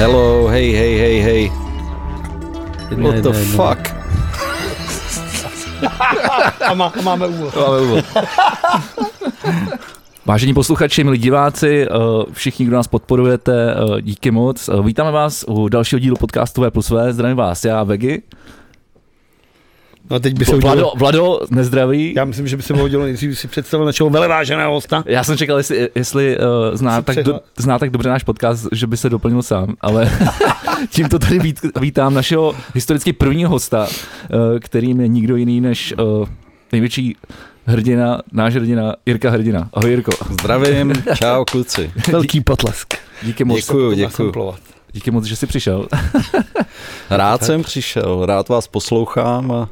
Hello, hey, hey, hey, hey. What the fuck? A, má, a máme úvod. Máme úvod. Vážení posluchači, milí diváci, eh, všichni, kdo nás podporujete, eh, díky moc. Eh, Vítáme vás u dalšího dílu podcastu V plus V. Zdravím vás, já Vegy. No a teď by se udělal... Vlado, Vlado, nezdraví. Já myslím, že by se mohlo dělat nejdřív si představil našeho veleváženého hosta. Já jsem čekal, jestli, jestli uh, zná, tak do, zná tak dobře náš podcast, že by se doplnil sám, ale tímto tady vít, vítám našeho historicky prvního hosta, uh, kterým je nikdo jiný než uh, největší hrdina, náš hrdina, Jirka Hrdina. Ahoj Jirko. Zdravím, čau kluci. Velký potlesk. Díky moc, Děkuju, děkuju. Díky moc, že jsi přišel. Rád jsem přišel, rád vás poslouchám a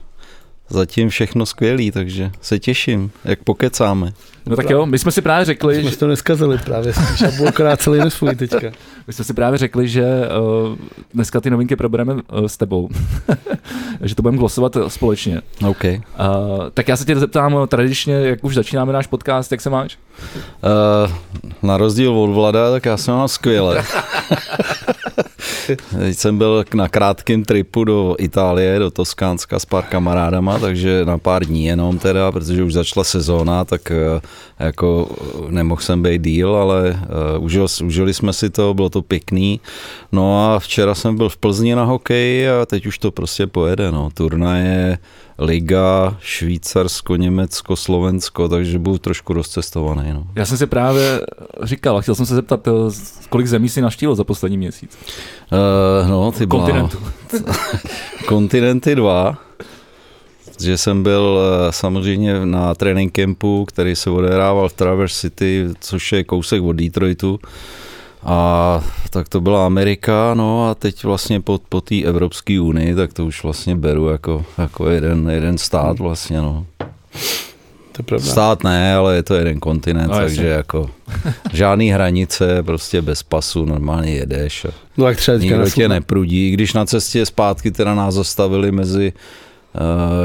zatím všechno skvělý, takže se těším, jak pokecáme. No tak jo, my jsme si právě řekli, Jsme že, to neskazili právě, krát celý nesvůj teďka. my jsme si právě řekli, že uh, dneska ty novinky probereme uh, s tebou. že to budeme glosovat společně. OK. Uh, tak já se tě zeptám tradičně, jak už začínáme náš podcast, jak se máš? Uh, na rozdíl od Vlada, tak já jsem mám skvěle. Teď jsem byl na krátkém tripu do Itálie, do Toskánska s pár kamarádama, takže na pár dní jenom teda, protože už začala sezóna, tak jako eh, nemohl jsem být díl, ale uh, užil, užili jsme si to, bylo to pěkný. No a včera jsem byl v Plzni na hokeji a teď už to prostě pojede, no. Turnaje, Liga, Švýcarsko, Německo, Slovensko, takže budu trošku rozcestovaný, no. Já jsem si právě říkal, a chtěl jsem se zeptat, uh, kolik zemí si naštívil za poslední měsíc? Uh, no, ty. Kontinentu. Kontinenty dva, že jsem byl eh, samozřejmě na trénink campu, který se odehrával v Traverse City, což je kousek od Detroitu. A tak to byla Amerika, no a teď vlastně po, po té Evropské unii, tak to už vlastně beru jako, jako jeden, jeden stát vlastně, no. To je pravda. Stát ne, ale je to jeden kontinent, No, no, jasně. takže jako žádný hranice, prostě bez pasu, normálně jedeš. A No jak třeba Nikdo tě neprudí, když na cestě zpátky teda nás zastavili mezi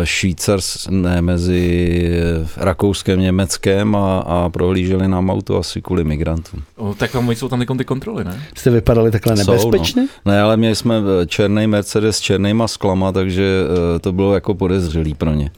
Švýcars, ne, mezi eh, Rakouskem, Německem a, a prohlíželi nám auto asi kvůli migrantům. O, tak tam jsou tam ty kontroly, ne? Jste vypadali takhle Jsou, nebezpečně? Ne, ale měli jsme eh, černý Mercedes s černýma sklama, takže eh, to bylo jako podezřelý pro ně.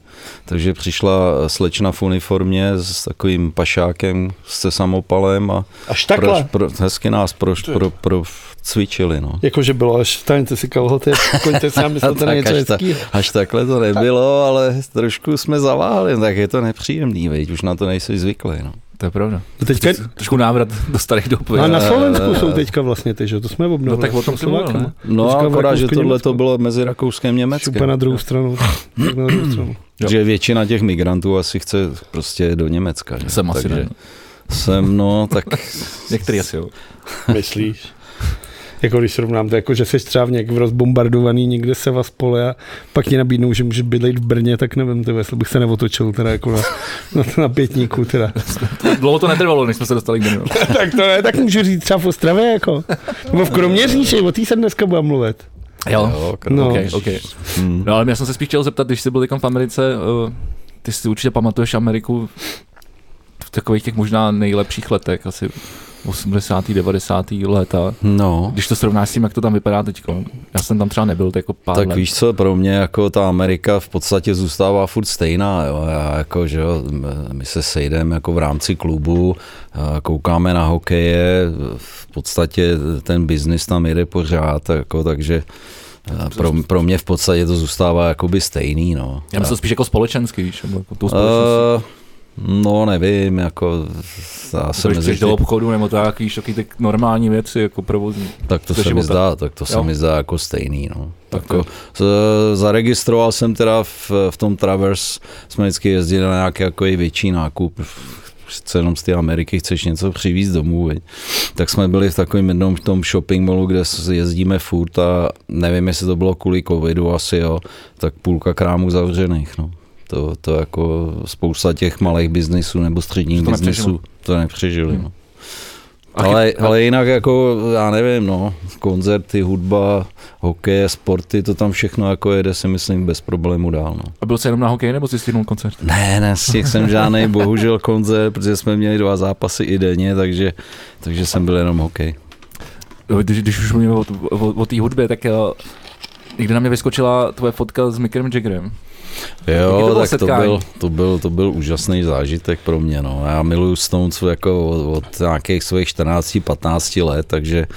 Takže přišla eh, slečna v uniformě s takovým pašákem se samopalem a Až takhle? pro, hezky nás pro, pro, pro, cvičili. No. Jakože bylo, až staňte si kalhoty, koňte si a myslíte na Tak něco až, ta, až takhle to nebylo, ale trošku jsme zaváhali, tak je to nepříjemný, veď, už na to nejsi zvyklý. No. To je pravda. No teďka, Trošku návrat do starých dob. no a na Eh, Slovensku jsou teďka vlastně ty, že to jsme obnovili. No tak o tom jsem mluvil, Slovákama. No a akorát, že tohle Německu. to bylo mezi Rakouskem a Německem. Šupa na druhou stranu. Tak na druhou stranu. Že většina těch migrantů asi chce prostě do Německa. Že? Jsem asi Takže ne. Jsem, no, tak Některý asi jo. Myslíš? Jako když srovnám to, jako že jsi třeba v něk v rozbombardovaný někde se vás pole a pak ti nabídnou, že můžeš bydlet v Brně, tak nevím, ty, jestli bych se neotočil teda jako na, na, na pětníku teda. Dlouho to netrvalo, než jsme se dostali k Brnu. tak to ne, tak můžu říct třeba v Ostravě jako. Nebo v Kroměříži, o té se dneska budeme mluvit. Jo. jo, No. no. Okay, okay. Hmm. No ale já jsem se spíš chtěl zeptat, když jsi byl v Americe, uh, ty si určitě pamatuješ Ameriku v takových těch možná nejlepších letech, asi 80. 90. léta. no. Když to srovnáš s tím, jak to tam vypadá teď. Já jsem tam třeba nebyl, to jako pár Tak let. víš co, pro mě jako ta Amerika v podstatě zůstává furt stejná, jo. Já jako, že jo, my se sejdeme jako v rámci klubu, koukáme na hokeje, v podstatě ten biznis tam jede pořád, jako, takže pro, pro mě v podstatě to zůstává jakoby stejný, no. Já myslím spíš jako společenský, víš, jako tou. Uh, no nevím, jako já jsem Když mezi chceš do obchodu nebo tak, víš, taky ty normální věci, jako provozní. tak to se mi zdá, tak to se Jo. mi zdá jako stejný, no. Tak Jako, zaregistroval jsem teda v, v tom Traverse, jsme vždycky jezdili na nějaký jako větší nákup, přece jenom z té Ameriky chceš něco přivízt domů, veď. tak jsme byli v takovém jednom tom shopping mallu, kde jezdíme furt a nevím, jestli to bylo kvůli covidu asi, jo, tak půlka krámů zavřených, no. To, to jako spousta těch malých biznisů nebo středních To biznisů to nepřežili. Hmm. No. Ale, ale jinak jako, já nevím, no, koncerty, hudba, hokej, sporty, to tam všechno jako jede si myslím bez problému dál, no. A byl jsi jenom na hokej, nebo jsi stihnul koncert? Ne, ne, z těch jsem žádný bohužel koncert, protože jsme měli dva zápasy i denně, takže, takže jsem byl jenom hokej. když, když už mluvíme o, o, o té hudbě, tak uh, někde na mě vyskočila tvoje fotka s Mickem Jaggerem. Jo, to tak to byl, to, byl, to byl úžasný zážitek pro mě. No. Já miluju Stones jako od, od nějakých svých 14-15 let, takže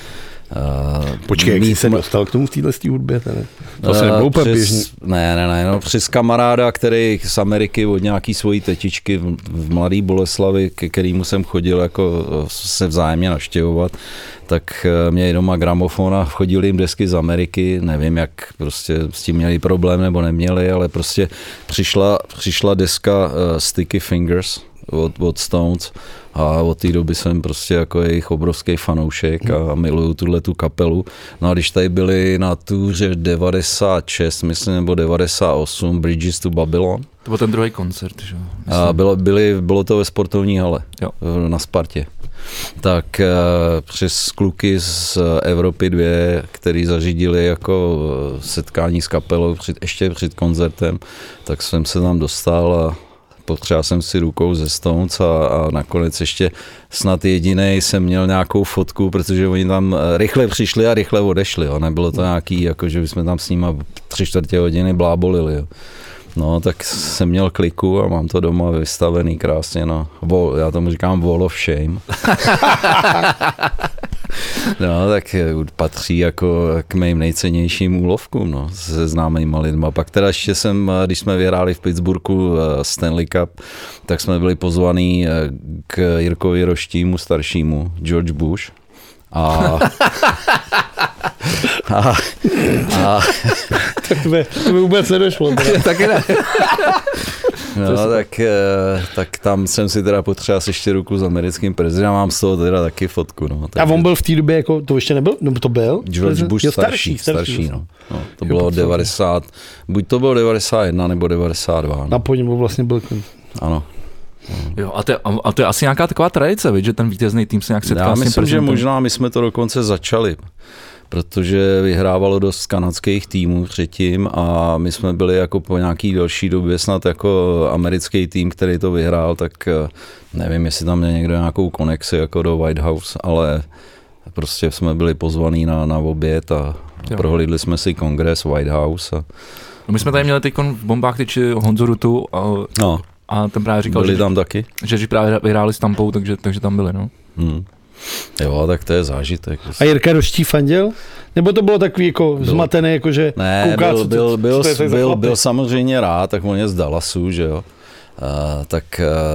Uh, Počkej, jak jsi se dostal k tomu v téhle hudbě? Tady? To se nebylo úplně běžný. Ne, ne, ne, no, přes kamaráda, který z Ameriky od nějaký svojí tetičky v, v Mladý Boleslavi, ke kterému jsem chodil jako se vzájemně naštěvovat, tak eh, měli doma gramofon a chodili jim desky z Ameriky, nevím, jak prostě s tím měli problém nebo neměli, ale prostě přišla, přišla deska uh, Sticky Fingers od, od Stones a od té doby jsem prostě jako jejich obrovský fanoušek a miluju tuhle tu kapelu. No a když tady byli na túře 96, myslím, nebo 98, Bridges to Babylon, to byl ten druhý koncert, že? A bylo, byli, bylo to ve sportovní hale jo. na Spartě. Tak eh, přes kluky z Evropy dvě, který zařídili jako eh, setkání s kapelou před, ještě před koncertem, tak jsem se tam dostal a potřeboval jsem si rukou ze Stones a, a nakonec ještě snad jediný jsem měl nějakou fotku, protože oni tam eh, rychle přišli a rychle odešli. Jo. Nebylo to nějaký, jako že bychom tam s nimi tři čtvrtě hodiny blábolili. Jo. No, tak jsem měl kliku a mám to doma vystavený krásně na, wall, já tomu říkám wall of shame. no, tak patří jako k mým nejcennějším úlovkům, no, se známýma lidma. Pak teda ještě jsem, když jsme vyhráli v Pittsburghu eh, Stanley Cup, tak jsme byli pozvaní eh, k Jirkovi Roštímu staršímu, George Bush. A, a, a tak to by, to by vůbec nedošlo. Taky ne. No, tak, eh, tak tam jsem si teda potřeboval ještě ruku s americkým prezidentem, mám z toho teda taky fotku. No, a on byl v té době, jako, to ještě nebyl? No to byl? George Bush jo, starší, starší, starší no. no. To bylo 90, buď to bylo 91 nebo 92. No. A po něm vlastně byl Ano. Jo, a, to, je, a to je asi nějaká taková tradice, že ten vítězný tým se nějak setká Já s tím myslím, že možná my jsme to dokonce začali protože vyhrávalo dost kanadských týmů předtím a my jsme byli jako po nějaký delší době snad jako americký tým, který to vyhrál, tak eh, nevím, jestli tam je někdo nějakou konexi jako do White House, ale prostě jsme byli pozvaní na, na oběd a jo. prohlídli jsme si kongres White House. A... No my jsme tady měli teď v bombách tyči Honzo Rutu a, no. a ten právě říkal, byli že, tam taky? že, že právě vyhráli s Tampou, takže, takže tam byli. No. Hmm. Jo, tak to je zážitek. A Jirka Roští fandil? Nebo to bylo takový jako byl, zmatený, jako že ne, kouká, byl, byl, byl, byl, byl, byl samozřejmě rád, tak on je z Dallasu, že jo. Uh, tak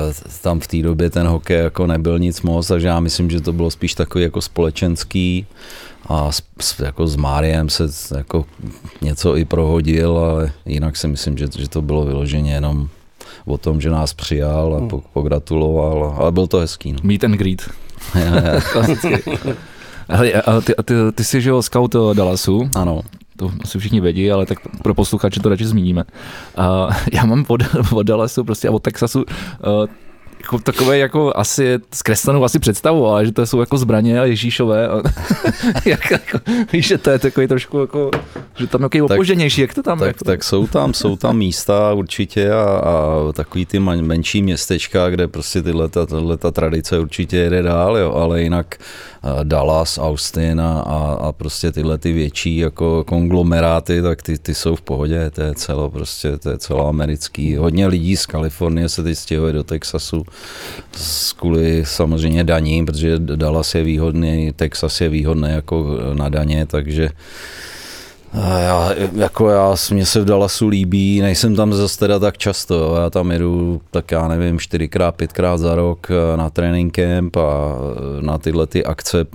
uh, tam v té době ten hokej jako nebyl nic moc, takže já myslím, že to bylo spíš takový jako společenský a s, s, jako s Máriem se jako něco i prohodil, ale jinak si myslím, že, že to bylo vyloženě jenom o tom, že nás přijal a hmm. pogratuloval, ale byl to hezký. No. Meet and greet. Hele, a ty, a ty, ty jsi, jo, scout Dallasu. Ano. To asi všichni vědí, ale tak pro posluchače to radši zmíníme. A já mám od, od Dallasu prostě a od Texasu uh, jako takové jako asi zkreslenou asi představu, ale že to jsou jako zbraně a Ježíšové. A, jak, jako, víš, že to je takový trošku jako, že tam nějaký opoženější, jak to tam? Tak, jako? tak jsou tam, jsou tam místa určitě a, a takový ty menší městečka, kde prostě tyhle, tato, ta tradice určitě jede dál, jo, ale jinak Dallas, Austin a, a, prostě tyhle ty větší jako konglomeráty, tak ty, ty jsou v pohodě, to je celo prostě, to je celoamerický. Hodně lidí z Kalifornie se teď stěhuje do Texasu kvůli samozřejmě daní, protože Dallas je výhodný, Texas je výhodný jako na daně, takže já, jako já, mě se v Dallasu líbí, nejsem tam zase teda tak často, já tam jedu tak já nevím, čtyřikrát, pětkrát za rok eh, na training camp a eh, na tyhle ty akce,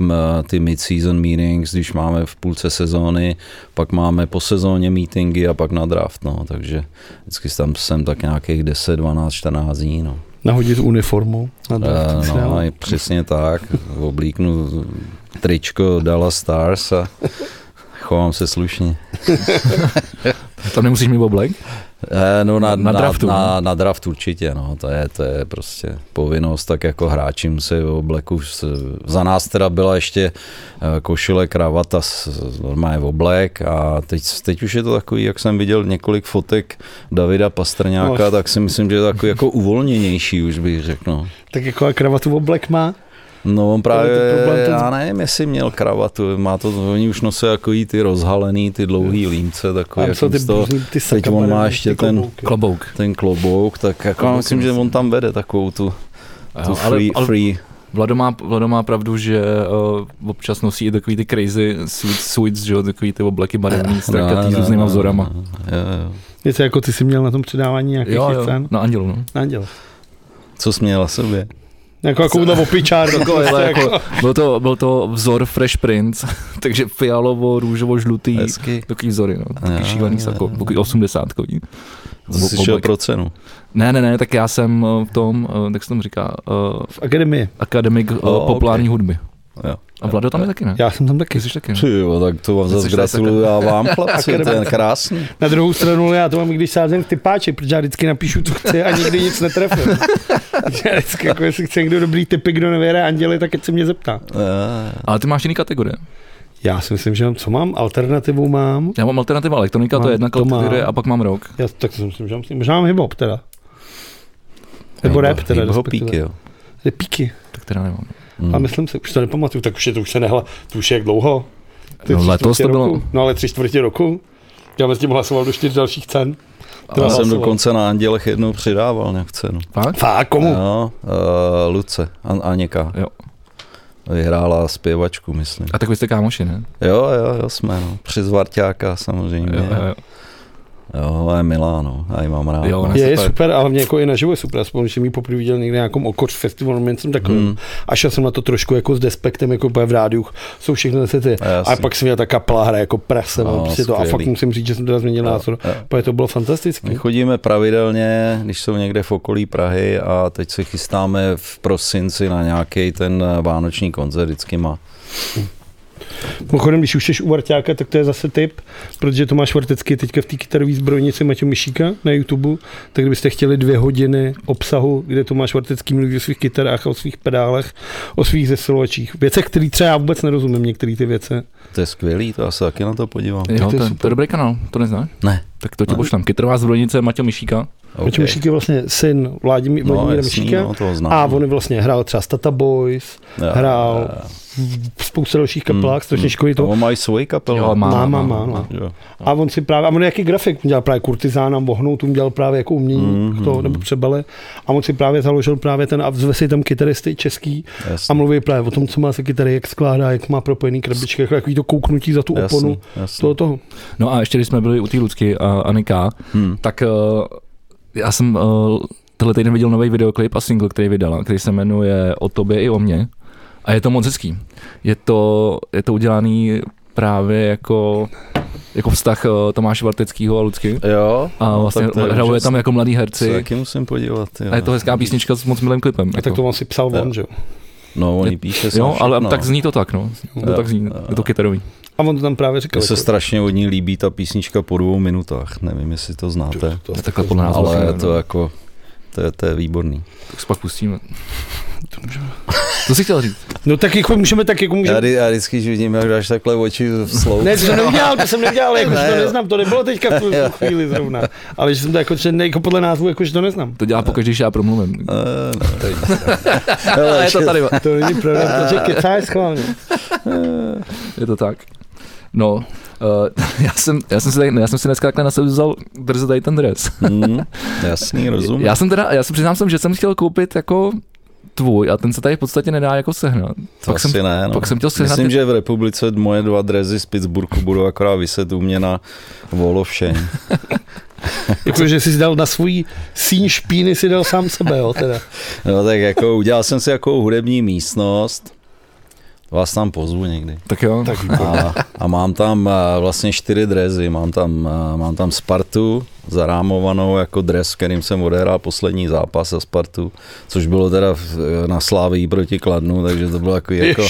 ty mid-season meetings, když máme v půlce sezóny, pak máme po sezóně meetingy a pak na draft, no, takže vždycky tam jsem tak nějakých 10, 12, 14 dní, no. Nahodit uniformu na draft. Uh, no, přesně tak, oblíknu tričko Dallas Stars a Chovám se slušně. Tam nemusíš mít oblek? Eh, no na, na, draftu, na, na, na draft určitě, no, to je, to je prostě povinnost, tak jako hráči musí v obleku. Za nás teda byla ještě eh, košile, kravata, normálně v oblek a teď, teď už je to takový, jak jsem viděl několik fotek Davida Pastrňáka, no. tak si myslím, že je takový jako uvolněnější už bych řekl. No. Tak jako a kravatu v oblek má? No on právě, problém já nevím, jestli měl kravatu, má to, oni už nosí jako ty rozhalený, ty dlouhý límce, takový, jak ty, toho, ty, teď on má ještě ten-. Klobouk. ten klobouk, tak jako já Klobouk myslím, že on tam vede takovou tu, tu Jo, free, ale, ale free. Vlado, má, Vlado má pravdu, že uh, občas nosí i takový ty crazy suits, suits že jo, takový ty obleky barevný, strakatý s různýma vzorama. Jo, jo. Něco jako ty jsi měl na tom předávání nějakých Jo, jo, cen? na Andělu, no. Na Anděl. Co jsi měl na sobě? Jako takovouhle opičárnu. Takové, prostě jako, jako, byl, to, byl to vzor Fresh Prince, takže fialovo, růžovo, žlutý, Hezky. takový vzory, no. Takový Jo, šílený sako, takový 80 kový. Co jsi šel pro cenu? Ne, ne, ne, tak já jsem eh, v tom, eh, jak se tomu říká, uh, v akademii. akademik uh, Oh, populární ok. hudby. Jo. A Vlado tam je taky, ne? Já jsem tam taky. Ty jsi taky, ne? Ty jo, tak to vám zase gratuluju a vám chlapci, to je krásný. Na druhou stranu já to mám, když sázím v typáči, protože já vždycky napíšu, co chci a nikdy nic netrefím. Já vždycky, jako jestli chce někdo dobrý typy, kdo nevěře anděli, tak ať se mě zeptá. Eh, Ale ty máš jiný kategorie. Já si myslím, že mám, co mám, alternativu mám. Já mám alternativa elektronika, to Mám- je jedna to mám. kategorie, a pak mám rok. Já tak si myslím, že mám, možná mám hip-hop teda. Nebo rap teda. Hip-hop píky, jo. Je píky. Tak teda nemám. Hmm. A myslím si, už to nepamatuju, tak už je to už se nehla, to už je jak dlouho. Ty No, tři letos čtvrtě to bylo- roku. No ale tři čtvrtě roku. Já mezi tím hlasoval do čtyř dalších cen. To Já jsem hlasoval. dokonce na Andělech jednou přidával nějak cenu. Fakt? Fakt, komu? Jo, uh, Luce, An- Aněka. Jo. Vyhrála zpěvačku, myslím. A tak vy jste kámoši, ne? Jo, jo, jo, jsme, no. Přes Varťáka samozřejmě. Jo, jo, jo. Jo, je milá, no. Já ji mám rád. Jo, no. ona Je, je super. super, ale mě jako i naživo je super. Aspoň, když jsem ji poprvé viděl někde na nějakom okoř festivalu, nebo jsem takovým. Hmm. A šel jsem na to trošku jako s despektem, jako v rádiu. Jsou všechny zase ty. A. A pak jsem měl ta kapela hra jako prase. No, prostě to, a fakt musím říct, že jsem teda změnil Jo, názor. jo. Protože to bylo fantastické. My chodíme pravidelně, když jsou někde v okolí Prahy a teď se chystáme v prosinci na nějaký ten vánoční koncert, vždycky má. Mimochodem, když už jsi u Varťáka, tak to je zase tip, protože Tomáš Vartecký je teďka v té kytarové zbrojnici Matěj Myšíka na YouTube, tak kdybyste chtěli dvě hodiny obsahu, kde Tomáš Vartecký mluví o svých kytarách a o svých pedálech, o svých zesilovačích. Věcech, které třeba já vůbec nerozumím, některé ty věci. To je skvělý, to já se taky na to podívám. Jo, to to, je je, super. to je dobrý kanál, to neznáš? Ne. Tak to ti Ne. pošlem. Kytarová zbrojnice Matěj Myšíka. Okay. Matěj Myšík je vlastně syn Vladimí, No, Vladimíra jasný, Myšíka. no, toho znám. A on vlastně hrál třeba Stata Boys, Jo, hrál jo, v spoustu dalších kapelách, Hmm, strašně hmm. školy A to. on má i svoji kapelu. Jo, má, Má, má, má, má, no. Jo. A on si právě, a on je jaký grafik, on dělal právě kurtizána, vohnout, on dělal právě jako umění, Mhm. to, nebo přebale. A on si právě založil právě ten, a zve si tam kytaristy český a Jasný, mluví právě o tom, co má se kytary, jak skládá, jak má propojený krabičky, jako takový to kouknutí za tu oponu jasný, jasný. toho toho. No a ještě když jsme byli u té Lucky a Anika, Hmm. tak uh, já jsem uh, tenhle týden viděl nový videoklip a single, který vydala, který se jmenuje O tobě i o mně. A je to moc hezký. Je to, je to udělaný právě jako, jako vztah uh, Tomáše Varteckého a Lucky. Jo, A no, vlastně je hrajou tam jako mladý Se herci. taky musím podívat. Jo. A je to hezká písnička s moc milým klipem. A Jako. tak to on si psal Jo. on, že jo. No, on ji píše Jo, ale všechno. tak zní to tak, no. To Jo. tak zní, je to kytarový. A on to tam právě říkal. Mně se jako- strašně od ní líbí ta písnička po dvou minutách. Nevím, jestli to znáte. to- To takhle podle nás Ale vlastně, je no. to jako, to je, to je výborný. Tak se pak pustíme. Co jsi chtěl říct? No tak jako můžeme, tak jako Já, můžeme. vždy- já vždycky, když vidím, jak dáš takhle oči v sloup. Ne, to jsem neudělal, to jsem neudělal, jako, že Ne, to jo. neznám, to nebylo teďka v tu chvíli zrovna. Ale že jsem to jako, že ne, jako podle názvu, jako, že to neznám. To dělá pokaždé, když já promluvím. Eh, ne, to je- Ale je to tady. To není pravda, protože kecáš schválně. Je to tak. No, uh, já, jsem, já, jsem si tady, já jsem si dneska takhle na sebe vzal drze tady ten dres. Hmm, jasný, rozumím. Já jsem teda, já se přiznám jsem, že jsem chtěl koupit jako tvůj a ten se tady v podstatě nedá jako sehnat. to pak asi jsem, ne, no. pak jsem chtěl sehnat Myslím, ty- že v republice moje dva drezy z Pittsburghu budou akorát vyset u mě na Wall of Shame. Jako, že jsi dal na svůj síň špíny, si dal sám sebe, jo, teda. No tak jako udělal jsem si jako hudební místnost, vás tam pozvu někdy. Tak jo, Tak A, a mám tam eh, vlastně čtyři drezy. Mám tam, eh, mám tam Spartu zarámovanou jako dres, kterým jsem odehrál poslední zápas za Spartu, což bylo teda na Slávii proti Kladnu, takže to bylo jako, jako jako,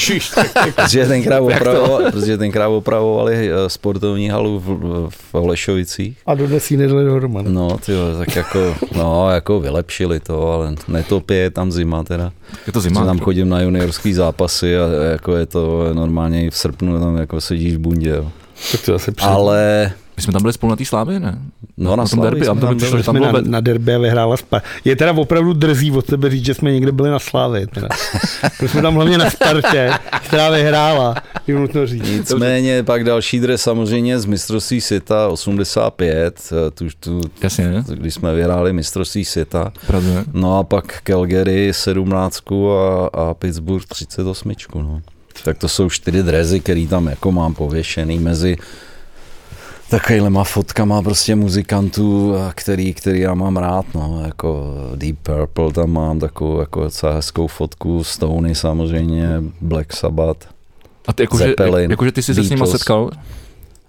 protože tenkrát, opravovali, protože tenkrát opravovali eh, sportovní halu v, v Holešovicích. a dodnes jí nedali dohromady. No, ty tak jako, no, jako vylepšili to, ale netopě je tam zima teda. je to zima. tam chodím na juniorský zápasy a jako je to normálně i v srpnu tam jako sedíš v bundě, jo. Tak to zase přijde. Ale My jsme tam byli spolu na té slávě, ne? No, na, tom Slavii derby, tam přišlo, byli. že tam jsme bylo na, na derby a vyhrála Spa. Je teda opravdu drzí od tebe říct, že jsme někde byli na Slávě. Teda. Byli jsme tam hlavně na Spartě, která vyhrála. Je nutno říct. Nicméně pak další dres samozřejmě z mistrovství světa 85, eh, tu, tu, Jasně, ne? když jsme vyhráli mistrovství světa. Pravda. No a pak Calgary 17 a, a Pittsburgh 38. No. Tak to jsou čtyři drezy, který tam jako mám pověšený mezi takovýhlema fotkama prostě muzikantů, který, který já mám rád, no, jako Deep Purple tam mám takovou jako docela hezkou fotku, Stony samozřejmě, Black Sabbath. A ty jakože, Zeppelin, jakože ty jsi se s Beatles. setkal?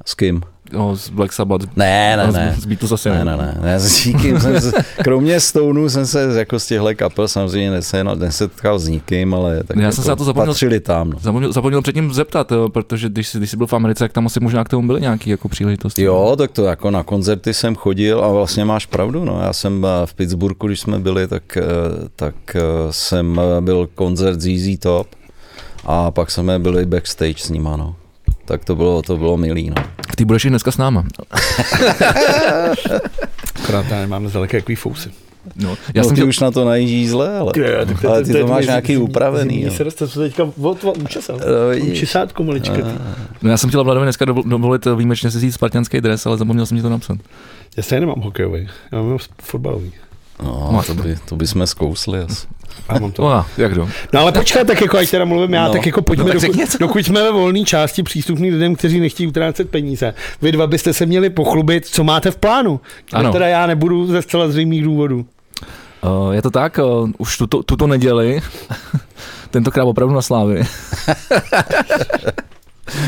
S kým? No, z Black Sabbath. Ne, ne, No, ne. Z, Beatles asi Ne, ne, ne, ne, s nikým jsem se, kromě Stonů jsem se jako z těchto kapel samozřejmě nese- nesetkal s nikým, ale tak Já jako jsem se na to zapomněl. tam. No. Zapomněl, zapomněl předtím zeptat, jo, protože když jsi, když jsi byl v Americe, tak tam asi možná k tomu byly nějaké jako příležitosti. Jo, tak to jako na koncerty jsem chodil a vlastně máš pravdu, no. Já jsem eh, v Pittsburghu, když jsme byli, tak, eh, tak eh, jsem byl koncert ZZ Top a pak jsme byli backstage s nima, no. Tak to bylo, to bylo milý, no. Ty budeš i dneska s náma. Akorát já nemám zdaleka jaký fousy. No, Já no, jsem ty chtěl, už na to najíždíš zle, ale, ale ty to máš nějaký upravený. jo. Se roste, co teďka od učesal. No. Česátku malička. no, já jsem chtěl Vladovi dneska dovol- dovolit výjimečně si říct spartianský dres, ale zapomněl jsem ti to napsat. Já stejně nemám hokejový, já mám fotbalový. No, to, by, to bychom zkousli asi. A mám to. No, a, jak do? No ale počkej, tak jako ať teda mluvím já, No. tak jako pojďme, No, tak dokud, dokud jsme ve volné části přístupný lidem, kteří nechtějí utrácet peníze. Vy dva byste se měli pochlubit, co máte v plánu. Ano. Ano. Teda já nebudu ze zcela zřejmých důvodů. Uh, je to tak, uh, už tuto, tuto neděli, tentokrát opravdu na Slávy,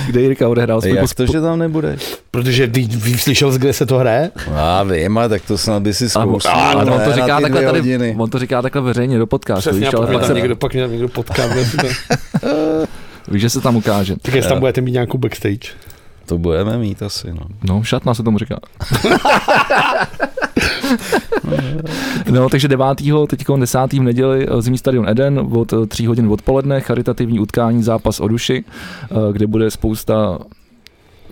kde Jirka odehrál svůj Jak to, že tam nebudeš? Protože ví, ví, slyšel, kde se to hraje? Já vím, ale tak to snad by si a, zkoušel. a, ne, on, to říká takhle tady, hodiny. on to říká takhle veřejně do podcastu, Přesně, víš, a ale pak se, někdo, pak mě tam někdo potká. víš, že se tam ukáže. tak jestli tam budete mít nějakou backstage. To budeme mít asi, no. No, šatna se tomu říká. no, takže 9. teď 10. v neděli eh, zimní stadion Eden od 3 hodin odpoledne, charitativní utkání zápas o duši, eh, kde bude spousta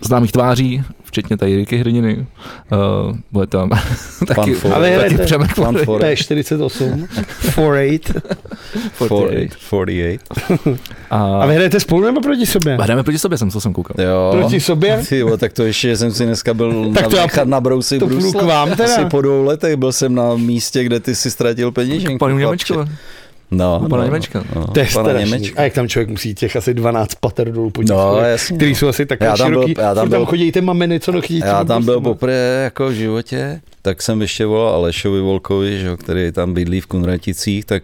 známých tváří, včetně tady Riky Hrdiny. Uh, bude tam taky, for- Ale taky Přemek Fun Flory. for- P48, 48. 48. 48. A, A vy hrajete spolu nebo proti sobě? a hrajeme proti sobě, jsem, co jsem koukal. Jo. Proti sobě? Ty, jo, tak to ještě, jsem si dneska byl Tak to já nechat na brousy to brusle. k vám teda. Asi po dvou letech byl jsem na místě, kde ty si ztratil peněženku. Panu chlapče. No, Pana no, Němečka. No, To je pana strašný. Němečka. A jak tam člověk musí těch asi 12 pater dolů po těch No, jasně. který jsou asi tak Já tam byl- široký. já tam Furt tam byl- chodí ty maminy, co nechytí. Já tam byl poprvé jako v životě, tak jsem ještě volal Alešovi Volkovi, že, který tam bydlí v Kunraticích, tak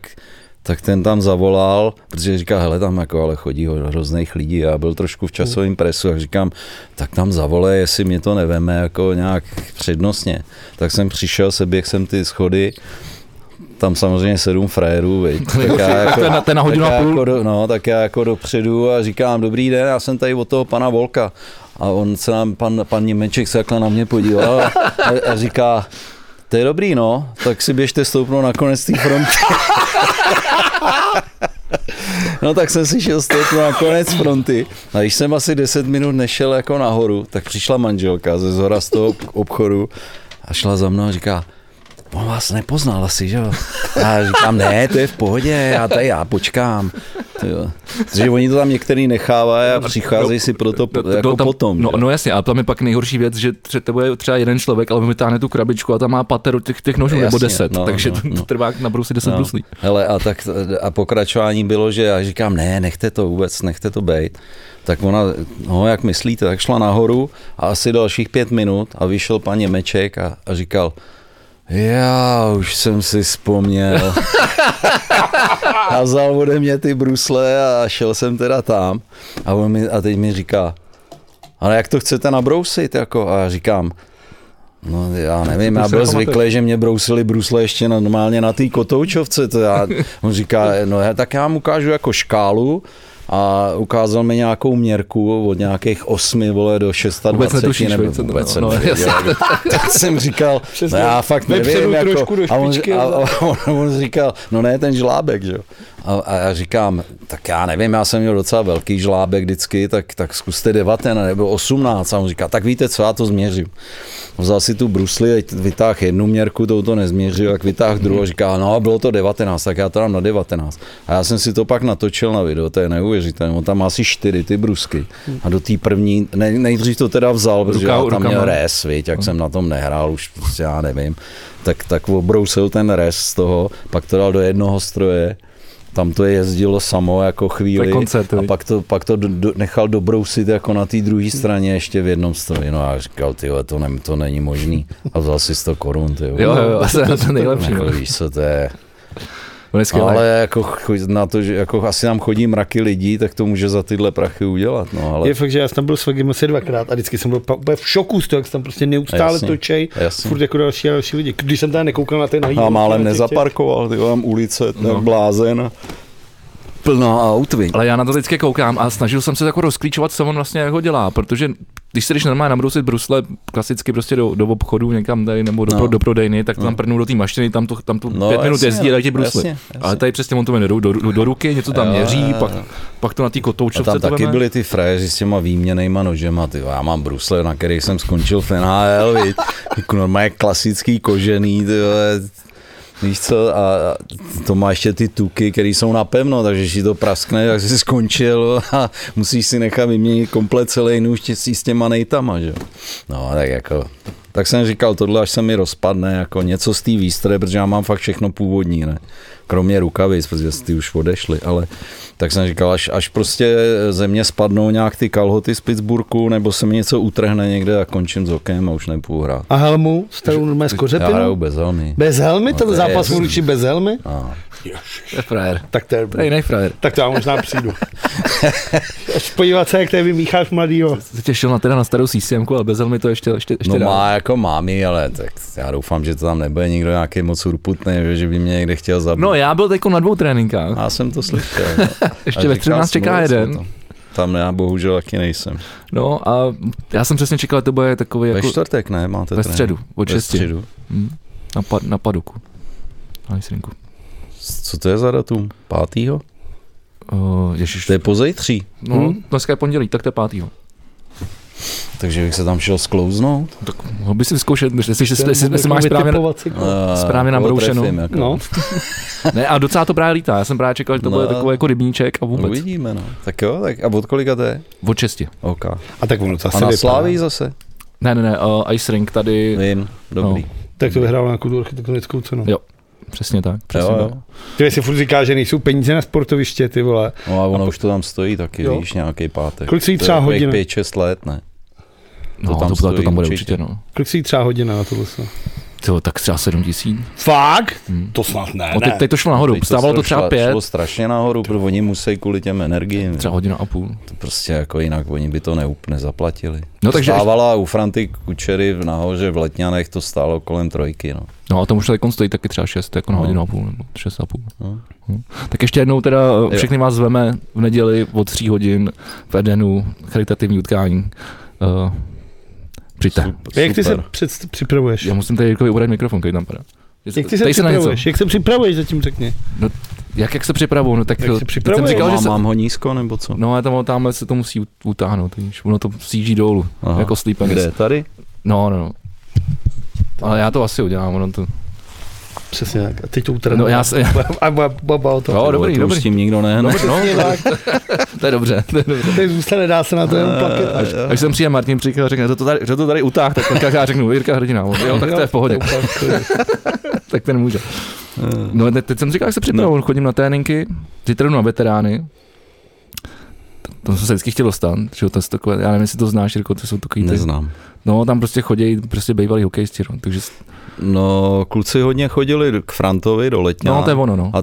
tak ten tam zavolal, protože říká, hele, tam jako ale chodí ho- hrozných lidí. Já byl trošku v časovém presu, tak říkám, tak tam zavolej, jestli mě to neveme jako nějak přednostně. Tak jsem přišel, seběh jsem ty schody, tam samozřejmě sedm frérů, viď. Tak já jako, na- je na hodinu tak a půl. Jako do, no, tak já jako dopředu a říkám, dobrý den, já jsem tady od toho pana Volka. A on se nám, pan, pan Němeček se takhle na mě podíval a, a říká, to je dobrý, no, tak si běžte stoupnout na konec té fronty. No tak jsem si šel stoupnout na konec fronty a když jsem asi 10 minut nešel jako nahoru, tak přišla manželka ze zhora z toho obchodu a šla za mnou a říká, on vás nepoznal asi, že jo? A já říkám, ne, to je v pohodě, já tady já počkám. Protože oni to tam některý nechávají a přicházejí si proto No, jako tam, potom. No, že? no jasně, a tam je pak nejhorší věc, že tře- to je třeba jeden člověk, ale vytáhne tu krabičku a tam má patero těch, těch nožů nebo Jasně, deset, no, takže no, to, to no. trvá na brusi deset No. bruslí. Hele, a, tak, a pokračování bylo, že já říkám, ne, nechte to vůbec, nechte to být. Tak ona, no jak myslíte, tak šla nahoru a asi dalších pět minut a vyšel pan Němeček a, a říkal, já už jsem si vzpomněl. a vzal ode mě ty brusle a šel jsem teda tam. A, on mi, a teď mi říká, ale jak to chcete nabrousit? Jako? A já říkám, No já nevím, já byl zvyklý, že mě brousili brusle ještě normálně na té kotoučovce. To já, on říká, no já, tak já vám ukážu jako škálu a ukázal mi nějakou měrku od nějakých osmi vole do 26 Vůbec netušíš, nebo vůbec, vůbec no, jsem no, nevěděl. tak jsem říkal, Přesně. no já fakt nevím. Jako, a, on, a, a on, on, říkal, no ne ten žlábek, že jo. A, a já říkám, tak já nevím, já jsem měl docela velký žlábek vždycky, tak, tak zkuste 19 nebo 18. A on říká, tak víte co, já to změřím. vzal si tu brusli, vytáhl jednu měrku, tou to nezměřil, jak vytáhl druhou, a říká, no bylo to 19, tak já to dám na 19. A já jsem si to pak natočil na video, to je neuvěřitelné, on tam má asi čtyři ty brusky. A do té první, ne, nejdřív to teda vzal, protože Ruka- já tam rukama. měl res, viď, jak jsem na tom nehrál, už prostě já nevím. Tak, tak obrousil ten res z toho, pak to dal do jednoho stroje, tam to jezdilo samo jako chvíli To je koncert, a pak to, pak to do, do, nechal dobrousit jako na té druhé straně ještě v jednom stroji. No a říkal, ty to, ne, to není možný. A vzal si 100 korun, ty Jo, jo, jo, asi na to nejlepší. Jako, no. víš co, to je... Ale jako na to, že jako asi nám chodí mraky lidí, tak to může za tyhle prachy udělat. No, ale Je fakt, že já jsem tam byl s Vagim asi dvakrát a vždycky jsem byl úplně v šoku z toho, jak se tam prostě neustále Jasně, točej, jasně. furt jako další a další lidi. Když jsem tam nekoukal na ty nahý. a málem nezaparkoval, ty mám ulice, No. no. blázen. Plná aut, viď. Ale já na to vždycky koukám a snažil jsem se jako rozklíčovat, co on vlastně jako dělá, protože když se jdeš normálně nabrousit brusle klasicky prostě do, do obchodu někam tady nebo do, No. do prodejny, tak tam No. prdnou do té mašiny, tam to, tam to No, pět minut jasně, jezdí a dají ti brusle. jasně, jasně. Ale tady přesně on to jde do, do, do, do ruky, něco tam Jo, měří, jo, jo. pak, pak to na té A kotoučovce tam taky veme. byli ty frajeři s těma výměnejma nožema, ty, já mám brusle, na kterých jsem skončil v NHL? Jako normálně klasický kožený, ty, víš co, a to má ještě ty tuky, které jsou napevno, takže ti to praskne, tak jsi skončil a musíš si nechat vyměnit komplet celý nůž s těma nejtama, že. No, tak jako, tak jsem říkal, tohle až se mi rozpadne, jako něco z té výstroje, protože já mám fakt všechno původní, ne? Kromě rukavic, protože ty už odešly, ale tak jsem říkal, až, až prostě ze mě spadnou nějak ty kalhoty z Pittsburghu, nebo se mi něco utrhne někde a končím s okem a už nepůjdu hrát. A helmu, starou normálně s Já kořepinou? hraju bez helmy. Bez helmy? No, ten je zápas můžu bez helmy? A, To je frajer. Tak to je, To je jiný frajer. tak to já možná přijdu. Až podívat se, jak tady vymícháš mladýho. Se těšil na teda na starou CCM, ale bez helmy to ještě, ještě, ještě no dál. má jako mámy, ale tak já doufám, že to tam nebude nikdo nějaký moc urputný, že- že by mě někde chtěl zabít. No já byl teď na dvou tréninkách. Já jsem to slyšel. no. Ještě ve říkal 13 jsem, čeká jeden. Tam já bohužel taky nejsem. No a já jsem přesně čekal, že to bude takový Ve jako čtvrtek ne, máte ve středu, od Ve 6. středu. Hmm. Na, pa, na paduku. Na Jisrinku. Co to je za datum? Pátýho? Uh, ježiš, To je pozejtří, no, Hm? dneska je pondělí, tak to je pátýho. takže bych se tam šel sklouznout. Tak mohl by si vyzkoušet, jestli, jestli, jestli, jestli, máš správně, vytipovat si ko- A Správně nabroušeno. trefím, jako. No, ne, a docela to právě lítá, já jsem právě čekal, že to No. bude takový jako rybníček a vůbec. Uvidíme, no. Tak jo, tak a od kolika to je? Od 6. OK. a tak ono to asi A na. Slávii zase? Ne, ne, ne, uh, Ice Rink tady, Vím, dobrý. No. Tak to vyhrál nějakou architektonickou cenu. Jo, přesně tak. Přesně Jo, tak. jo. Ty si furt říká, že nejsou peníze na sportoviště, ty vole. No a ono už to tam stojí taky, Jo. víš, nějaký pátek. Kolik stojí To je třeba hodina? 5-6 let, ne? No, To tam to, to, to stojí tam bude určitě. určitě, no. Kolik si třeba hodina na tohle? To, tak třeba 7 tisíc. Fakt? Hmm. To snad ne, No, teď, ne. teď to šlo nahoru, Teď stávalo to třeba šlo- 5, Šlo strašně nahoru, protože oni musí kvůli těm energiím. třeba hodina a půl. To prostě jako jinak oni by to neup, nezaplatili. No takže, Stávala u Franty Kučery v nahoře v Letňanech to stálo kolem trojky, no. no a tomu už teď stojí taky třeba 6, jako na No. hodinu a půl, nebo 6 a půl. no. Tak ještě jednou teda eh, všechny vás zveme v neděli od 3 hodin v Edenu, charitativní utkání. Uh, přijďte. Super, Jak ty se před, připravuješ? Já musím tady Jirkovi uradit mikrofon, který tam padá. Jak ty se Tady se připravuješ? Jak se připravuješ, zatím řekni. Jak, jak se připravuju? No tak Jak se jsem připravuješ? říkal, že mám, se, mám ho nízko, nebo co? No ale tam, tamhle se to musí ut- utáhnout, víš, ono to síží dolů, Aha. jako sleeping. Kde? Tady? No, no, no. Ale já to asi udělám, ono to... Přesně tak. A teď to utrhnu. No já se... A ba- baba o to. Jo, dobrý, to už dobrý. s tím nikdo nehne. No, Přesně tak. to je dobře, to je dobře. Teď zůstane, dá se na to jenom plaket. Až, až sem přijde Martin Příkel a řekne, kdo to tady, kdo to tady utáh, tak, tak já řeknu, Jirka Hrdina, jo, tak to je v pohodě, tak ten může. No te- teď jsem říkal, jak se připravuju, chodím na tréninky, zítra jdu na veterány, to jsem se vždycky chtěl dostat, že to je takové, já nevím, jestli to znáš, Jirko, to jsou takový ty, Neznám. no tam prostě chodí, prostě bývalý hokejisti, no, takže, No, kluci hodně chodili k Frantovi do Letňa. no to je ono, no, A,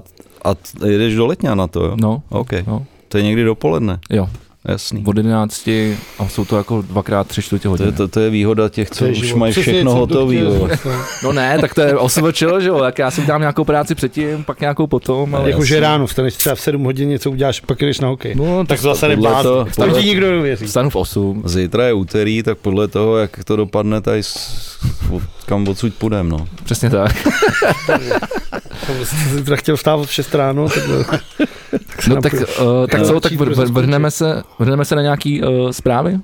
a jedeš do Letňa na to, jo? no, OK. no, To je někdy dopoledne. jo, Jasný. od 11 a jsou to jako dvakrát tři čtvrtě To hodiny. je, to, to je výhoda těch, co To už život. mají všechno hotové. no. Ne, tak to je OSVČ, že jo, jak já si dám nějakou práci předtím, pak nějakou potom, ale... Jako, že ráno vstaneš třeba v 7 hodin, něco uděláš, pak jdeš na hokej. No, Tak to zase neblázni. toho- Tam ti nikdo nevěří. Vstanu v 8. Zítra je úterý, tak podle toho, jak to dopadne tady, kam odsud půjdem, no. Přesně tak. Jsem chtěl vstávat v 6 ráno, tak, No tak, uh, tak co, tak vr- vrhneme se, vrhneme se na nějaký uh, zprávy?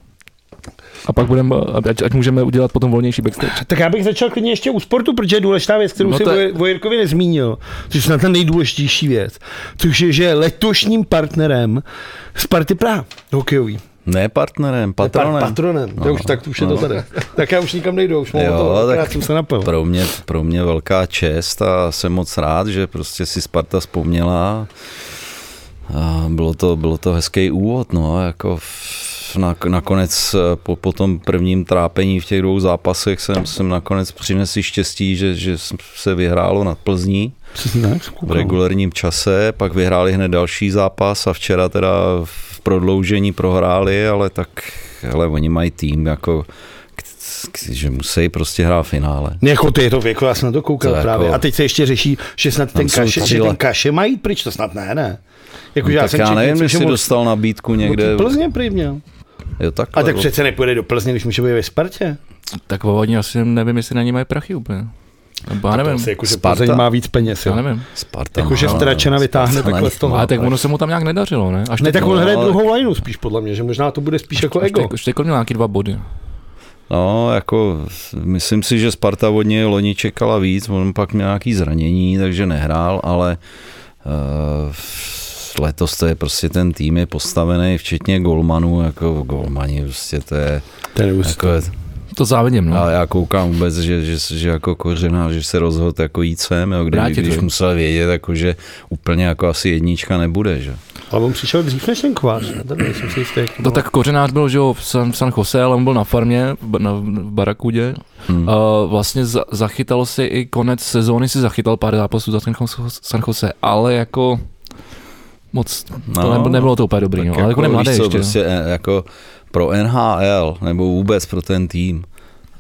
A pak budeme, ať, ať můžeme udělat potom volnější backstage. Tak já bych začal klidně ještě u sportu, protože je důležitá věc, kterou No si to je-. Vojerkovi nezmínil, což je snad ta nejdůležitější věc, což je, že je letošním partnerem Sparty Praha, hokejový. Ne partnerem, Patronem. patronem. patronem. No, to už, tak to už je to no. tady. Tak já už nikam nejdu, už mám Jo, to, tak tak jsem se napil. Pro mě, pro mě velká čest a jsem moc rád, že prostě si Sparta vzpomněla. A bylo to, bylo to hezký úvod, no, jako v, na, nakonec eh, po, po tom prvním trápení v těch dvou zápasech jsem, jsem nakonec přinesl štěstí, že, že se vyhrálo nad Plzní v regulárním čase, pak vyhráli hned další zápas a včera teda v prodloužení prohráli, ale tak, ale oni mají tým jako že musí prostě hrát finále. Jako ty je to věko, já jsem na to koukal To jako- právě. A teď se ještě řeší, že snad ten kaše, že ten kaše mají pryč, to snad ne, ne. Jako, No, tak já četl nevím, něco, že jestli dostal nabídku někde. No, Plzně prý měl. Jo, takhle, A tak no. přece nepůjde do Plzně, když může být ve Spartě. Tak oni asi nevím, jestli na ní mají prachy úplně. Nebo já nevím, Jako, že Sparta? Plzeň má víc peněz, jo. já nevím. Sparta. Jakože no, Stračena vytáhne Sparta takhle z toho. Ale tak ono se mu tam nějak nedařilo, ne? Až Ne, tak on hraje ale- druhou lineu spíš podle mě, že možná to bude spíš jako až ego. teď, už teď měl nějaký dva body. No, jako myslím si, že Sparta od něj loni čekala víc, on pak měl nějaký zranění, takže nehrál, ale uh, letos to je prostě ten tým je postavený, včetně golmanů, jako golmani, prostě to je, To je jako. To závidím, no. a já koukám vůbec, že, že, že jako kořená, že se rozhodl jako jít sem, jo, kdy, když jo. musel vědět, jako, že úplně jako asi jednička nebude, že? Ale on přišel dřív než ten kvář, nejsem si jistý. To tak kořenář byl, že jo, v San, v San Jose, ale on byl na farmě, na, v Barakudě. Hmm. A vlastně za, zachytalo si i konec sezóny, si zachytal pár zápasů za ten San Jose, ale jako moc, to No, nebylo, nebylo to úplně dobrý, Tak no. ale jako víš nemladý co, ještě. Prostě, eh, jako pro NHL nebo vůbec pro ten tým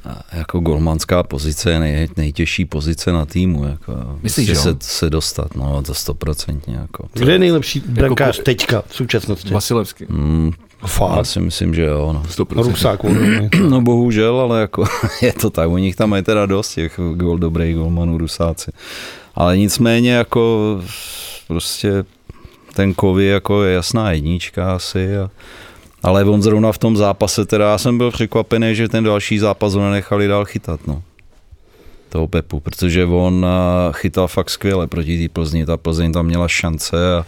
a jako golmanská pozice je nej, nejtěžší pozice na týmu. Jako, Myslíš, prostě jo? se, se dostat, no, to stoprocentně. Jako. Kde je nejlepší brankář ko- teďka v současnosti? Vasilevský. Mm, já Fakt. si myslím, že jo. No. 100%. Rusák. no bohužel, ale jako je to tak, u nich tam mají teda dost těch gol, dobrých golmanů rusáci. Ale nicméně jako prostě ten kovy jako je jasná jednička asi a ale on zrovna v tom zápase, teda já jsem byl překvapený, že ten další zápas ho nenechali dál chytat, no. Toho Pepu, protože on a, chytal fakt skvěle proti té Plzni, ta Plzeň tam měla šance a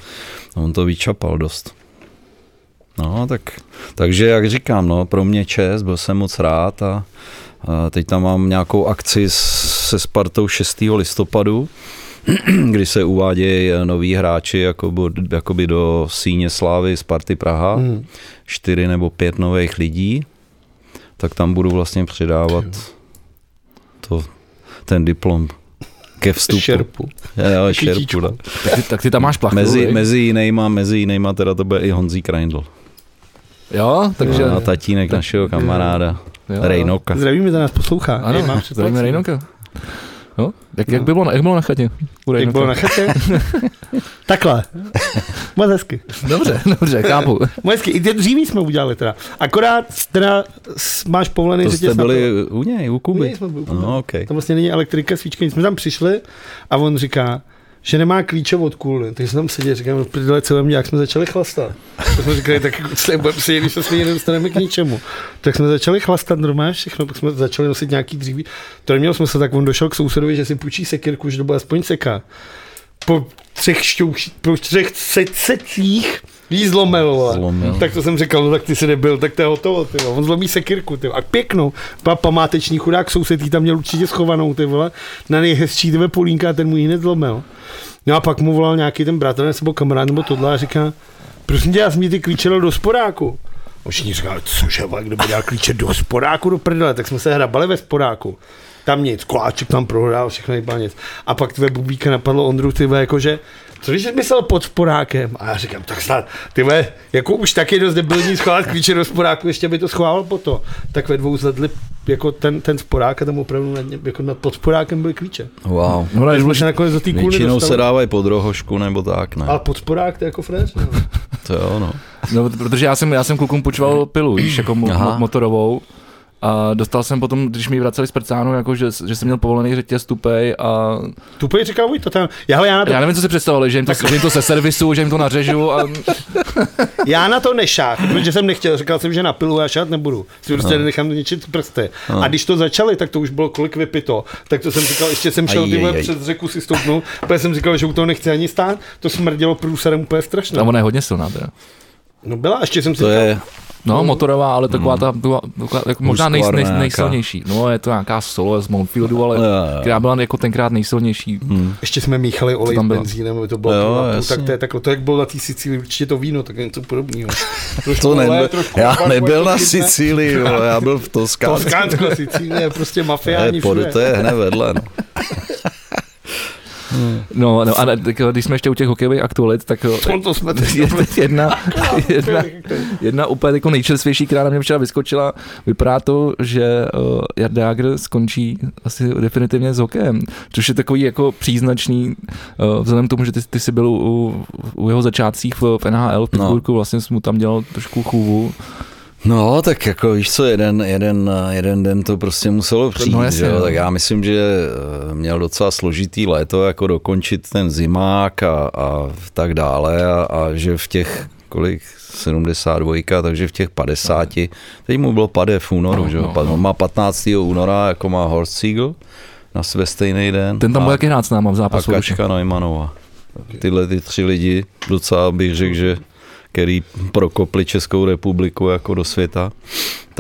on to vyčapal dost. No, tak, takže jak říkám, no, pro mě čest, byl jsem moc rád a, a teď tam mám nějakou akci se Spartou 6. listopadu, kdy se uvádějí noví hráči jakoby, jakoby do síně slávy Sparty Praha, Hmm. čtyři nebo pět nových lidí, tak tam budu vlastně předávat to, ten diplom ke vstupu. Šerpu. Jo, šerpu, no. Tak, ty, tak ty tam máš plachu, Mezi, viď? mezi, jinýma, mezi jinýma teda to bude i Honzí Kreindl. Jo, takže... A tatínek tak- našeho kamaráda, jo, jo. Rejnoka. Zdravíme, to nás poslouchá. Ano, zdravíme Rejnoka. Jo? Jak, jak, bylo, na- jak bylo na chatě? U Jak bylo na chatě? Takhle. Moc hezky. Dobře, dobře, chápu. Moc hezky. I ty dříví jsme udělali teda. Akorát teda máš povolený To řetěz jste na byli u něj, u U Kuby. něj jsme byli u Kuby. No, okay. Tam vlastně není elektrika, svíčka, nic. jsme tam přišli a on říká, že nemá klíče od kůly. Takže jsme tam seděli, říkám, no prdele, co jak jsme začali chlastat. Tak jsme říkali, tak jako, co budeme si, když se stejně nedostaneme k ničemu. Tak jsme začali chlastat normálně všechno, pak jsme začali nosit nějaký dříví. To nemělo smysl, tak on došel k sousedovi, že si půjčí sekirku, že to bude aspoň seká. Po třech šťouch, po třech se- secích jí zlomil, vole. Zlomil. Tak to jsem říkal, no tak ty si nebyl, tak to je hotovo, ty vole. On zlomí sekirku, ty vole. A pěknou. Pa, památeční chudák soused jí tam měl určitě schovanou, ty vole. Na nejhezčí tebe polínka a ten mu ji hned zlomil. No a pak mu volal nějaký ten bratranec nebo kamarád nebo tohle a říká, prosím tě, já jsem mi ty klíče do sporáku. Všichni říkali, cože, vole, kdo by dal klíče do sporáku, do prdele, tak jsme se hrabali ve sporáku. Tam nic, koláček tam prohrál, všechno nic. A pak tvé bubíka napadlo Ondru, ty vole, jakože, co když jsi myslel pod sporákem? A já říkám, tak snad, ty vole, jako už taky dost debilní schovat klíče do sporáku, ještě by to schovával po to. Tak ve dvou zvedli jako ten, ten sporák a tam opravdu nad, jako nad pod sporákem byly klíče. Wow. No, ale se nakonec do té kůly Většinou se dávají pod rohošku nebo tak, ne? Ale pod sporák to je jako fréř. No. To jo, no. No, protože já jsem, já jsem klukům počval pilu, víš, jako mo- Aha. mo- motorovou. A dostal jsem potom, když mi vraceli z Prcánu, jako že, že jsem měl povolený řetěz tupej a Tupej říkal Vojta, tam. Já, hele, já, na to, já nevím, co si představovali, že jim to, že jim to se servisu, že jim to nařežu a já na to nešák, protože jsem nechtěl, říkal jsem, že na pilu já šát nebudu. Si prostě No. nechám ničit prsty. A když to začali, tak to už bylo kolik vypito. Tak to jsem říkal, ještě jsem šel Aj, ty aj, vole aj. přes řeku si stoupnout, protože jsem říkal, že u toho nechci ani stát. To smrdělo průserem úplně strašně. a ona je hodně silná teda. No byla, ještě jsem si To říkal, je, No, motorová, ale taková ta, taková, taková, jako možná nej, nej, nejsilnější. No, je to nějaká solo z Mountfieldu, ale Jo, jo. která byla jako tenkrát nejsilnější. ještě jsme míchali olej tam benzínem, aby to bylo Jo, půl tak to je takhle, to jak bylo na té Sicílii, určitě to víno, tak je něco podobného. Trošku to olej, nebyl, trošku já nebyl na. Sicílii, já byl v Toskánsku. Toskánsko, Sicílie, prostě To mafiáni to je hned vedle. No. No, no a když jsme ještě u těch hokejových aktualit, tak jo, On to jsme teď je- jedna, jedna, jedna úplně jako nejčerstvější, která na mě včera vyskočila, vypadá to, že uh, Jarda Jager skončí asi definitivně s hokejem, což je takový jako příznačný, uh, vzhledem k tomu, že ty, ty jsi byl u, u jeho začátcích v, v NHL v Pittsburghu, no. vlastně jsi mu tam dělal trošku chůvu. No, tak jako víš co, jeden, jeden, jeden den to prostě muselo přijít, No, jasně, jo? no. tak já myslím, že eh, měl docela složitý léto, jako dokončit ten zimák a, a tak dále a, a že v těch, kolik, 72, takže v těch 50, teď mu bylo pade v únoru, No, že jo? no, no. Má 15. února, jako má Horst Siegel, na své stejný den. Ten tam a, byl jaký hrát s náma v a zápasu. Kačka Neumannová. Tyhle ty tři lidi docela bych řekl, že který prokopli Českou republiku jako do světa,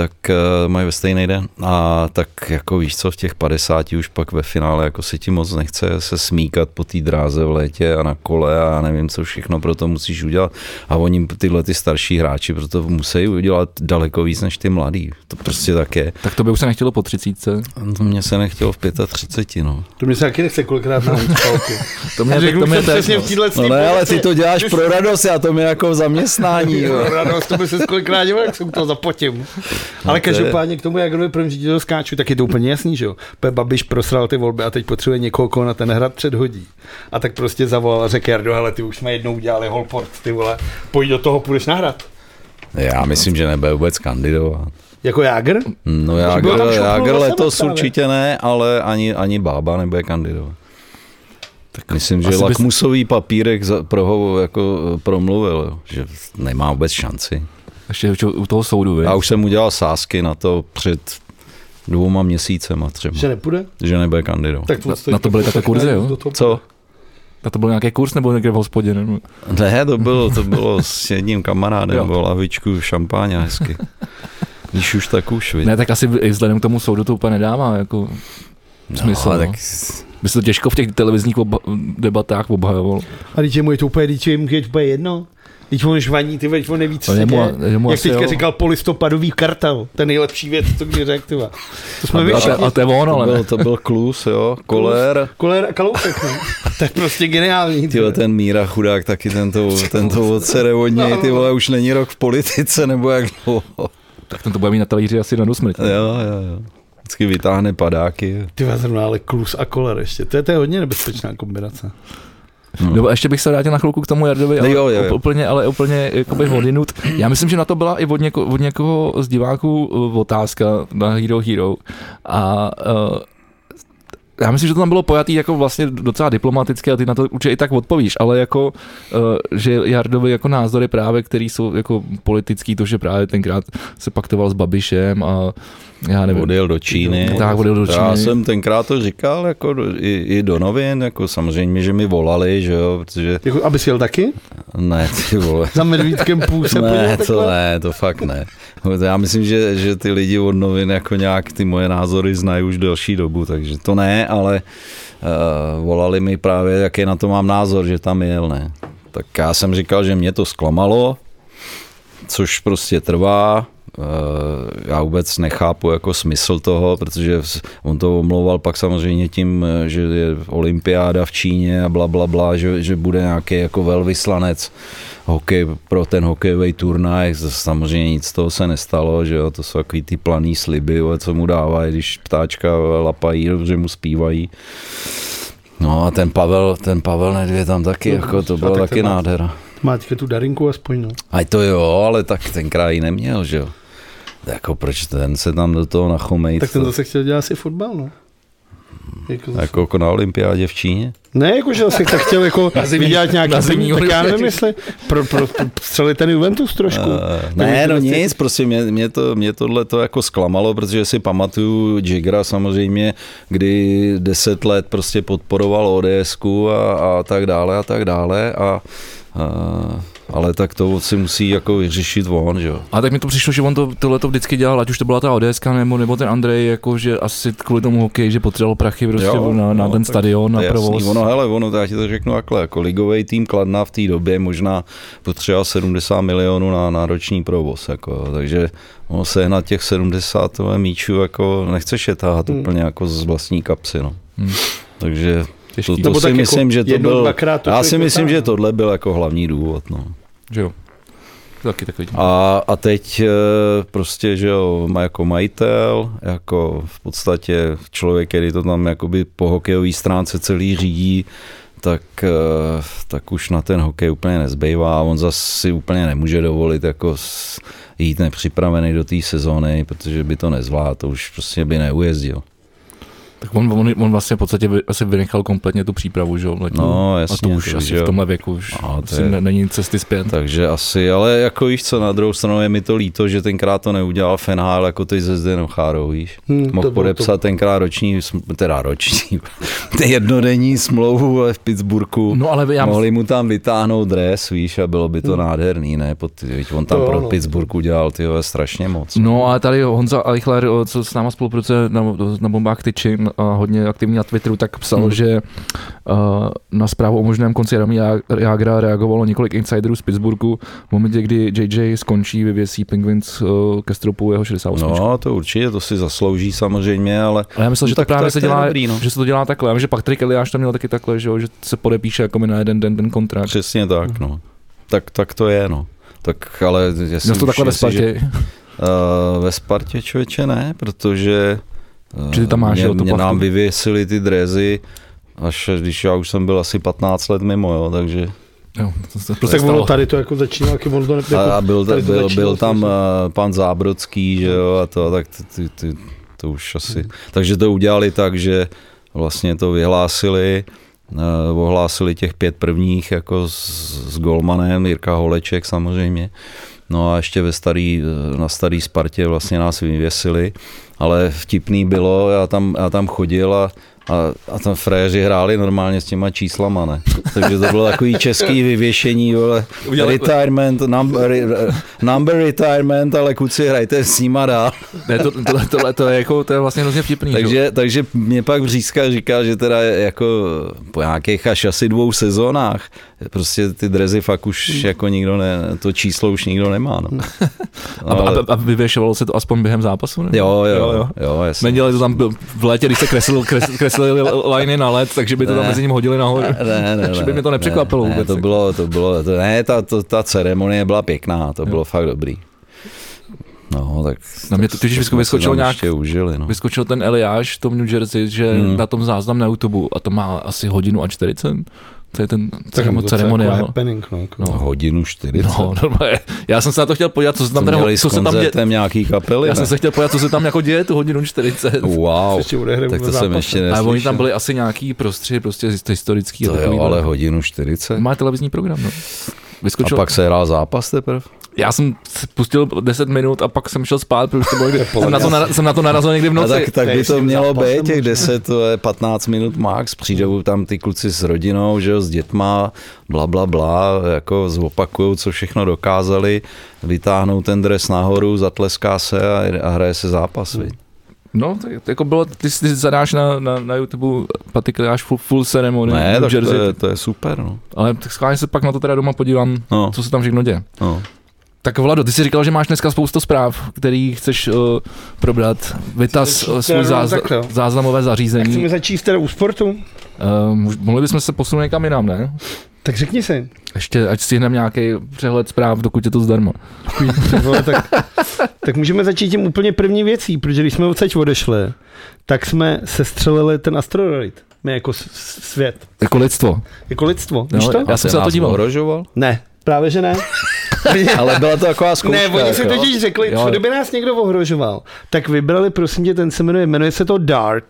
tak uh, mají ve stejný den. A tak jako víš co, v těch 50 už pak ve finále jako se ti moc nechce se smíkat po té dráze v létě a na kole a já nevím, co všechno pro to musíš udělat. A oni tyhle ty starší hráči proto musí udělat daleko víc než ty mladí. To prostě tak je. Tak to by už se nechtělo po třicítce. To mě se nechtělo v 35, no. To mi se taky nechce kolikrát na. To mě, Řeknu to mě jsem to je přesně v téhle No ne, ale ty to děláš pro radost, já to mi jako zaměstnání. Jo. Radost, to by se kolikrát dělal, jak se u toho zapotím. Ale to je- každopádně k tomu, jak kdo první ředitel skáču, tak je to úplně jasný, že jo. Pe Babiš prosral ty volby a teď potřebuje někoho, koho na ten hrad předhodí. A tak prostě zavolal a řekl, Jardo, hele, ty už jsme jednou udělali holport, ty vole, pojď do toho, půjdeš na hrad. Já myslím, že nebude vůbec kandidovat. Jako Jágr? No Jágr, Jágr sebe letos právě. určitě ne, ale ani, ani Bába nebude kandidovat. Tak myslím, že asi bys- lakmusový papírek za, pro ho jako promluvil, jo, že nemá vůbec šanci. Ještě u toho soudu, vy? Já už jsem udělal sásky na to před dvouma měsícema třeba, Že nepůjde? že nebude kandidovat. Tak Na- na to byly takové kurzy, jo? Co? A to byl nějaký kurz nebo někde v hospodě? Nebo... Ne, to bylo, to bylo s jedním kamarádem, Jo. bylo lahvičku šampáně hezky. Když už tak už, viď. Ne, tak asi i vzhledem k tomu soudu to úplně nedává jako smysl. no, No, tak By se to těžko v těch televizních obha- debatách obhajoval. A teď je mu je to úplně, teď je mu je to úplně jedno. Teď on žvaní, ty veď on neví, co se děje. Jak teďka jo. říkal polistopadový kartel, ten nejlepší věc, co kdy řekl, ty vole. To jsme A, to, všichni. a to je on, to ale byl, ne. to byl klus, jo, kolér. Kolér a kalousek, ne? To je prostě geniální. ty ten Míra chudák taky tento, tento odsere od něj, ty vole, už není rok v politice, nebo jak dlouho. Tak ten to bude mít na talíři asi na dosmrt. Jo, jo, jo. Vždycky vytáhne padáky. Ty vole, zrovna, ale klus a koler ještě. To je, to je hodně nebezpečná kombinace. No, ještě bych se vrátil na chvilku k tomu Jardovi, ale, Jo, jo, jo. úplně, ale úplně jakoby odinut. Já myslím, že na to byla i od, něko, od někoho z diváků uh, otázka na Hero Hero. A uh, já myslím, že to tam bylo pojatý jako vlastně docela diplomaticky a ty na to určitě i tak odpovíš, ale jako, uh, že Jardovi jako názory právě, který jsou jako politický, to, že právě tenkrát se paktoval s Babišem a já nevím. Odjel do Číny. Tak, odjel do Já Číny. jsem tenkrát to říkal, jako do, i, i do novin, jako samozřejmě, že mi volali, že jo, protože Jako, aby si jel taky? ne, ty vole. Za medvídkem půl se Ne, to takhle? ne, to fakt ne. Já myslím, že, že ty lidi od novin jako nějak ty moje názory znají už delší dobu, takže to ne, ale uh, volali mi právě, jaký na to mám názor, že tam jel, ne. Tak já jsem říkal, že mě to zklamalo, což prostě trvá. Já vůbec nechápu jako smysl toho, protože on to omlouval pak samozřejmě tím, že je olympiáda v Číně a bla, bla, bla, že, že bude nějaký jako velvyslanec hokej, pro ten hokejový turnaj. Samozřejmě nic z toho se nestalo, že jo, to jsou takový ty planý sliby, co mu dávají, když ptáčka lapají, že mu zpívají. No a ten Pavel, ten Pavel Nedvě tam taky, No, jako to a bylo tak taky ten má- nádhera. Má teďka tu darinku aspoň, no. A to jo, ale tak tenkrát ji neměl, že jo. Jako proč ten se tam do toho nachomejt? Tak ten zase chtěl dělat asi fotbal, no. Jako, zase. Jako, jako na olympiádě v Číně? Ne, jako že zase tak chtěl jako zimní- vydělat nějaký na zimní tak já nevím, jestli pro, pro, pro, střelit ten Juventus trošku. Uh, ne, no nic, prostě mě, mě, to, mě tohle to jako zklamalo, protože si pamatuju Jigra samozřejmě, kdy deset let prostě podporoval ODSku a, a tak dále a tak dále a, a ale tak to si musí jako vyřešit on, že jo. A tak mi to přišlo, že on to, tohle to vždycky dělal, ať už to byla ta ODSK nebo, nebo ten Andrej, jako že asi kvůli tomu hokej, že potřeboval prachy prostě Jo, na, na no, ten stadion, To na je provoz. jasný. Ono, hele, ono, já ti to řeknu takhle, jako ligový tým Kladna v té době možná potřeboval 70 milionů na, na roční provoz, jako, takže ono sehnat těch 70 tohle míčů, jako nechceš je táhat Hmm. úplně jako z vlastní kapsy, no. Hmm. Takže to, to Nebo si tak jako myslím, že to jednou, byl, to já si myslím, že tohle byl jako hlavní důvod, no. Že jo. Taky tak vidím. A, a teď eh, prostě, že jo, má jako majitel, jako v podstatě člověk, který to tam jakoby po hokejové stránce celý řídí, tak, eh, tak už na ten hokej úplně nezbývá a on zase si úplně nemůže dovolit jako jít nepřipravený do té sezóny, protože by to nezvládl, to už prostě by neujezdil. Tak on, on, on vlastně v podstatě asi vynechal kompletně tu přípravu, že jo, letní. No, A jasně, to už to asi že v tomhle věku už No, to asi je- ne, není cesty zpět. Takže asi, ale jako víš co, na druhou stranu je mi to líto, že tenkrát to neudělal Fenhal jako ty ze Zdenou Chárou, víš. Hmm, to Mohl bylo podepsat tenkrát roční, teda roční, jednodenní smlouvu v Pittsburghu. No ale já Mohli mu tam vytáhnout dres, víš, a bylo by to nádherný, ne? Pod, víš, on tam To pro ano. Pittsburgh udělal ty strašně moc. No a tady Honza Eichler, co s náma spolupracuje na, na bombách Tyčin a hodně aktivní na Twitteru, tak psal, Hmm. hmm. že uh, na zprávu o možném konci Rami Jagra reagovalo několik insiderů z Pittsburghu v momentě, kdy JJ skončí, vyvěsí Penguins uh, ke stropu jeho 68. No, to určitě, to si zaslouží samozřejmě, ale Ale já myslel, že to Tak- právě tak se dělá, dobrý, no. že se to dělá takhle. Já vím, že Patrick Eliáš tam měl taky takhle, že, jo, že se podepíše jako na jeden den ten kontrakt. přesně tak, no. Tak, tak to je, no. Tak ale jestli, Měl to takhle ve jestli, že- Spartě. Uh, ve Spartě člověče ne, protože Že ty tam máš, mě, jo, mě nám vyvěsili ty drezy, až když já už jsem byl asi 15 let mimo, jo, takže Jo, to se prostě Tak ono tady to jako začínalo, jak on to ne, a, jako, a byl, tady to byl, začínalo byl tam uh, pan Zábrodský, že jo, a to, tak ty, ty, ty, to už asi, Hmm. takže to udělali tak, že vlastně to vyhlásili, uh, ohlásili těch pět prvních jako s, s Golmanem, Jirka Holeček samozřejmě, no a ještě ve starý, na starý Spartě vlastně nás vyvěsili, ale vtipný bylo, já tam, já tam chodil a a, a tam fréři hráli normálně s těma číslama, ne? Takže to bylo takový český vyvěšení, vole, Udělali- retirement, number, number retirement, ale kluci hrajte s nima dál. Ne, to, tohle, tohle, to je jako, to je vlastně hrozně vtipný. že. Takže, takže mě pak Břízka říká, že teda jako po nějakých až asi dvou sezónách prostě ty drezy fakt už jako nikdo ne, to číslo už nikdo nemá, no. a, a, a vyvěšovalo se to aspoň během zápasu? Ne? Jo, jo, jo, jo, jasně. Nedělali to tam v létě, když se kreslil, kres, kreslili liney na led, takže by to tam Ne. mezi ním hodili nahoru. Ne, ne, Takže by ne, mě to nepřekvapilo ne, vůbec, Ne, to bylo, to bylo, to, ne, ta, to, ta ceremonie byla pěkná, to bylo fakt dobrý. No, tak Na mě to totiž si vyskočil tam nějak- užili, no. Vyskočil ten Eliáš v tom New Jersey, že Hmm. na tom záznam na YouTube a to má asi hodinu a 40. To je ten Tak ceremo- to ceremoniál. Jako happening, no, jako. No. Hodinu 40. No, normálně. Já jsem se na to chtěl podívat, co se tam teda, s co se tam děje. nějaký kapely, Já ne? jsem se chtěl podívat, co se tam jako děje tu hodinu 40. Wow, tak to jsem ještě A neslyšel. oni tam byli asi nějaký prostři, prostě historický. To jo, ale hodinu 40. Má televizní program, no. A Vyskočil. pak se hrál zápas teprve? Já jsem pustil 10 minut a pak jsem šel spát, protože to bylo, jsem, na to, nara- jsem na to narazil někdy v No noci. tak, tak To je by to mělo být těch možná. 10, to je 15 minut max, přijdou tam ty kluci s rodinou, že jo, s dětma, bla, bla, bla, jako zopakujou, co všechno dokázali, vytáhnou ten dres nahoru, zatleská se a, a hraje se zápas, viď? No, tak jako bylo, ty si zadáš na, na, na YouTube Patrick až full, full ceremony Ne, tak Jersey, to je, to je super, no. ale tak schválně se pak na to teda doma podívám, no, co se tam všechno děje. no. Tak Vlado, ty jsi říkal, že máš dneska spoustu zpráv, který chceš uh, probrat. Vytaz uh, svůj záz, záznamové Chceme zařízení. začít teda u sportu? Uh, mohli bychom se posunout někam jinam, ne? Tak řekni si. Ještě, ať stihneme nějaký přehled zpráv, dokud je to zdarma. Vole, tak, tak můžeme začít tím úplně první věcí, protože když jsme odsaď odešli, tak jsme sestřelili ten asteroid. My jako svět. Jako lidstvo. Jako lidstvo. No, Víš to? já jsem se na to díval. ohrožoval? Ne, právě že ne. Ale byla to taková zkouška. Ne, oni si jako. totiž řekli, Jo. co kdyby nás někdo ohrožoval, tak vybrali, prosím tě, ten se jmenuje, jmenuje se to Dart,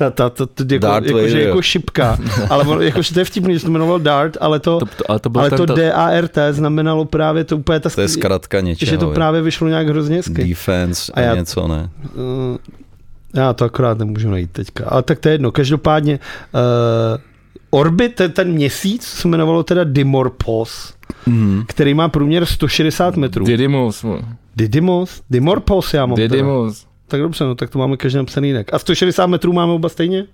ta, ta, ta, ta jako, Darth jako, že Vader. jako šipka, ale on, jako, že to je vtipný, že se to jmenovalo Dart, ale to, To, to, ale to byl ale ten, to D-A-R-T znamenalo právě to úplně ta To je zkratka něčeho. že to právě vyšlo nějak hrozně hezky. Defense A a, já- něco, ne? Uh, já to akorát nemůžu najít teďka, ale tak to je jedno. Každopádně uh, Orbit, ten, ten měsíc se jmenovalo teda Dimorphos, Mm. který má průměr 160 metrů. Didymos. Didymos? Dimorphos já mám teda. Tak dobře, no tak to máme každý napsaný jinak. A 160 metrů máme oba stejně?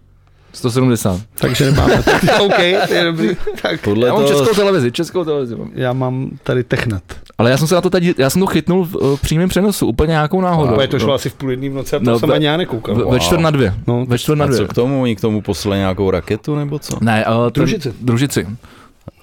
170. Takže nemáme. tak, OK, to je dobrý. Tak Podle Já mám toho, českou televizi, českou televizi mám. já mám tady Technet. Ale já jsem se na to teď, já jsem to chytnul v uh, přímém přenosu, úplně nějakou náhodou. Úplně to šlo asi v půl jedný v noci a to No, jsem ani já nekoukal. Ve, ve čtvrt na dvě. No, Ve čtvrt na a dvě. co k tomu? Oni k tomu poslali nějakou raketu nebo co? Ne, uh, Družici. Družici.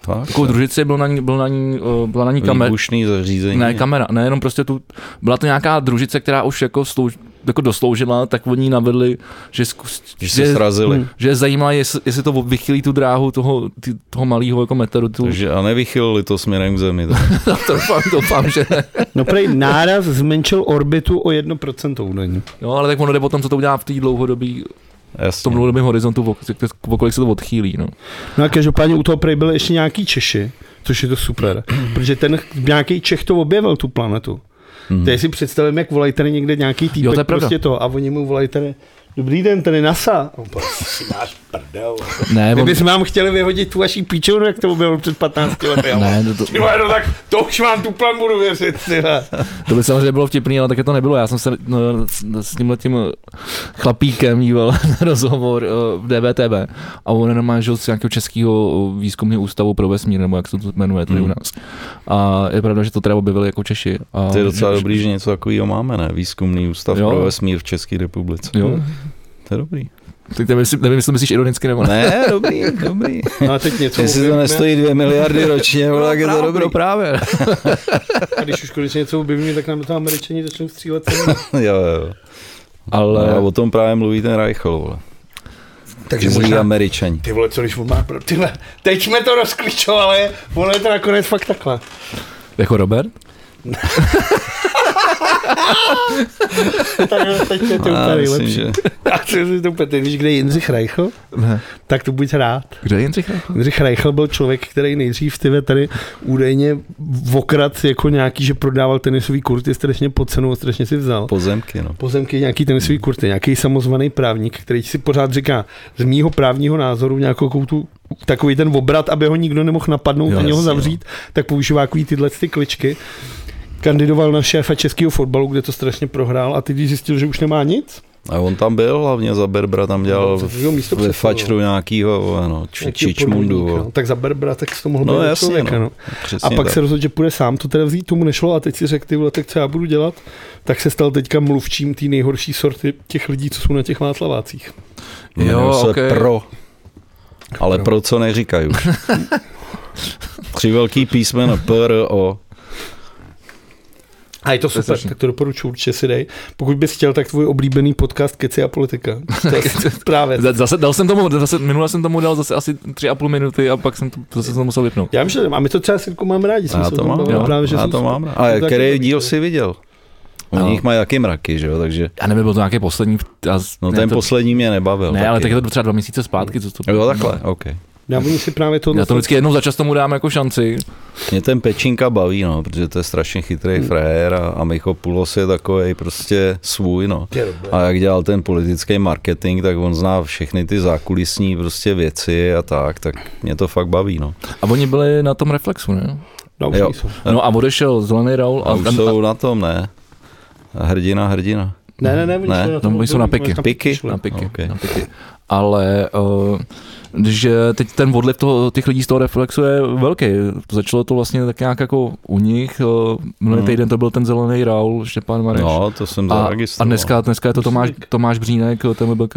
Fakt? Takovou družici byl na ní, byl na ní, uh, byla na ní kamera. Zařízení. Ne, kamera, ne, jenom prostě tu, byla to nějaká družice, která už jako, slouž, jako dosloužila, tak oni navedli, že, zkus, Že se srazili. Hmm. že je zajímá, jestli, jestli to vychylí tu dráhu toho, ty, toho malého jako meteoru. Tu, Takže a nevychylili to směrem k zemi. Tak. to doufám, doufám, že ne. No prej náraz zmenšil orbitu o 1% údajně. Jo, ale tak ono jde o tom, co to udělá v té dlouhodobí, v tom Jasně. dlouhodobém horizontu, o, o kolik se to odchýlí. No. No a každopádně u toho prej byly ještě nějaký Češi, což je to super, protože ten nějaký Čech to objevil, tu planetu. Mhm. Teď si představím, jak volají tady někde nějaký týpek, Jo, to je prostě to, a oni mu volají tady, dobrý den, tady NASA. A on si máš prdel. Ne, My on, bychom vám chtěli vyhodit tu vaší píčovnu, jak to objevil před 15 lety. ale- ne to, to, Ty vole, no tak to už vám tu plan budu věřit. Ty vole. to by samozřejmě bylo vtipný, ale také to nebylo. Já jsem se no, s tímhle tím chlapíkem díval na rozhovor eh, v DVTV a on je normálně žil z nějakého českého výzkumného ústavu pro vesmír, nebo jak se to jmenuje tady u Hmm. nás. A je pravda, že to teda objevili jako Češi. A To je docela dobrý, že něco takového máme, ne? Výzkumný ústav Jo. pro vesmír v České republice. Jo. To je dobrý. Tak nevím, jestli- nevím, jestli to myslíš ironicky nebo ne. Ne, dobrý, dobrý. No a teď něco Jestli to objevíme. nestojí dvě miliardy ročně, vole, tak je to dobrý. No právě. A když už konečně něco objevíme, tak nám do toho američani začnou střílet. Jo, jo. Ale Ale o tom právě mluví ten Reichel, vole. Takže Zlí možná, američani. ty vole, co když on má pro... Tyhle, teď jsme to rozklíčovali, ono je to nakonec fakt takhle. jako Robert? Tak jo, teď je to Já úplně nejlepší. že je to úplně, víš, kde je Jindřich Reichl? Ne. Tak to buď rád. Kde je Jindřich? Jindřich Reichl byl člověk, který nejdřív tyve tady údajně okrad jako nějaký, že prodával tenisový kurty strašně pod cenu a strašně si vzal. pozemky, no. pozemky, nějaký tenisový kurty, nějaký samozvaný právník, který si pořád říká z mýho právního názoru nějakou tu, takový ten obrat, aby ho nikdo nemohl napadnout Jo, a něho jasně, zavřít, tak používá takový tyhle ty kličky. Kandidoval na šéfa českého fotbalu, kde to strašně prohrál a teď když zjistil, že už nemá nic. A on tam byl, hlavně za Berbra tam dělal No, místo ve fačru nějakýho, ano, č, nějakýho čičmundu. No, tak za Berbra, tak to mohl No, být jasně, člověka. no. No. A pak tak. se rozhodl, že půjde sám, to teda vzít, tomu nešlo a teď si řekl, ty vole, tak co já budu dělat, tak se stal teďka mluvčím té nejhorší sorty těch lidí, co jsou na těch Václavácích. Jo, se ok. Pro. Ale Pro. pro co neříkají už. Tři velký písmena P, R, O. A je to super, strašný. tak to doporučuji, určitě si dej. Pokud bys chtěl, tak tvůj oblíbený podcast Keci a politika. To je právě. Zase dal jsem tomu, zase, minule jsem tomu dal zase asi tři a půl minuty a pak jsem to, zase jsem to musel vypnout. Já myslím, že a my to třeba s Jirkou máme rádi. Já to tom mám, jo. právě, že já to mám. A taky který díl to- si viděl? U No. nich mají jaký mraky, že jo, takže... Já nevím, byl to nějaký poslední. Já, No ne, ten to, poslední mě nebavil. Ne, ale tak taky. je to třeba dva měsíce zpátky. Co to, Jo, takhle, OK. Já oni si právě to... Já to vždycky jednou za čas tomu dám jako šanci. Mě ten Pečinka baví, no, protože to je strašně chytrý Hmm. frajer a, a Micho Pulos je takový prostě svůj, no. A jak dělal ten politický marketing, tak on zná všechny ty zákulisní prostě věci a tak, tak mě to fakt baví, no. A oni byli na tom reflexu, ne? No, už Jo. nejsou. No a odešel zelený Raul. A, A, už a, jsou na tom, ne? Hrdina, hrdina. Ne, ne, ne, oni Ne, no, tom oni jsou na období, piky. tam Piky? šli. na piky, Okay. na piky. Ale uh, že teď ten odliv toho, těch lidí z toho reflexu je velký. Začalo to vlastně tak nějak jako u nich. Uh, minulý Hmm. týden to byl ten zelený Raul, Štěpán Mareš. No, to jsem a, zaregistroval. a dneska, dneska je to Tomáš, Tomáš Břínek, TMBK.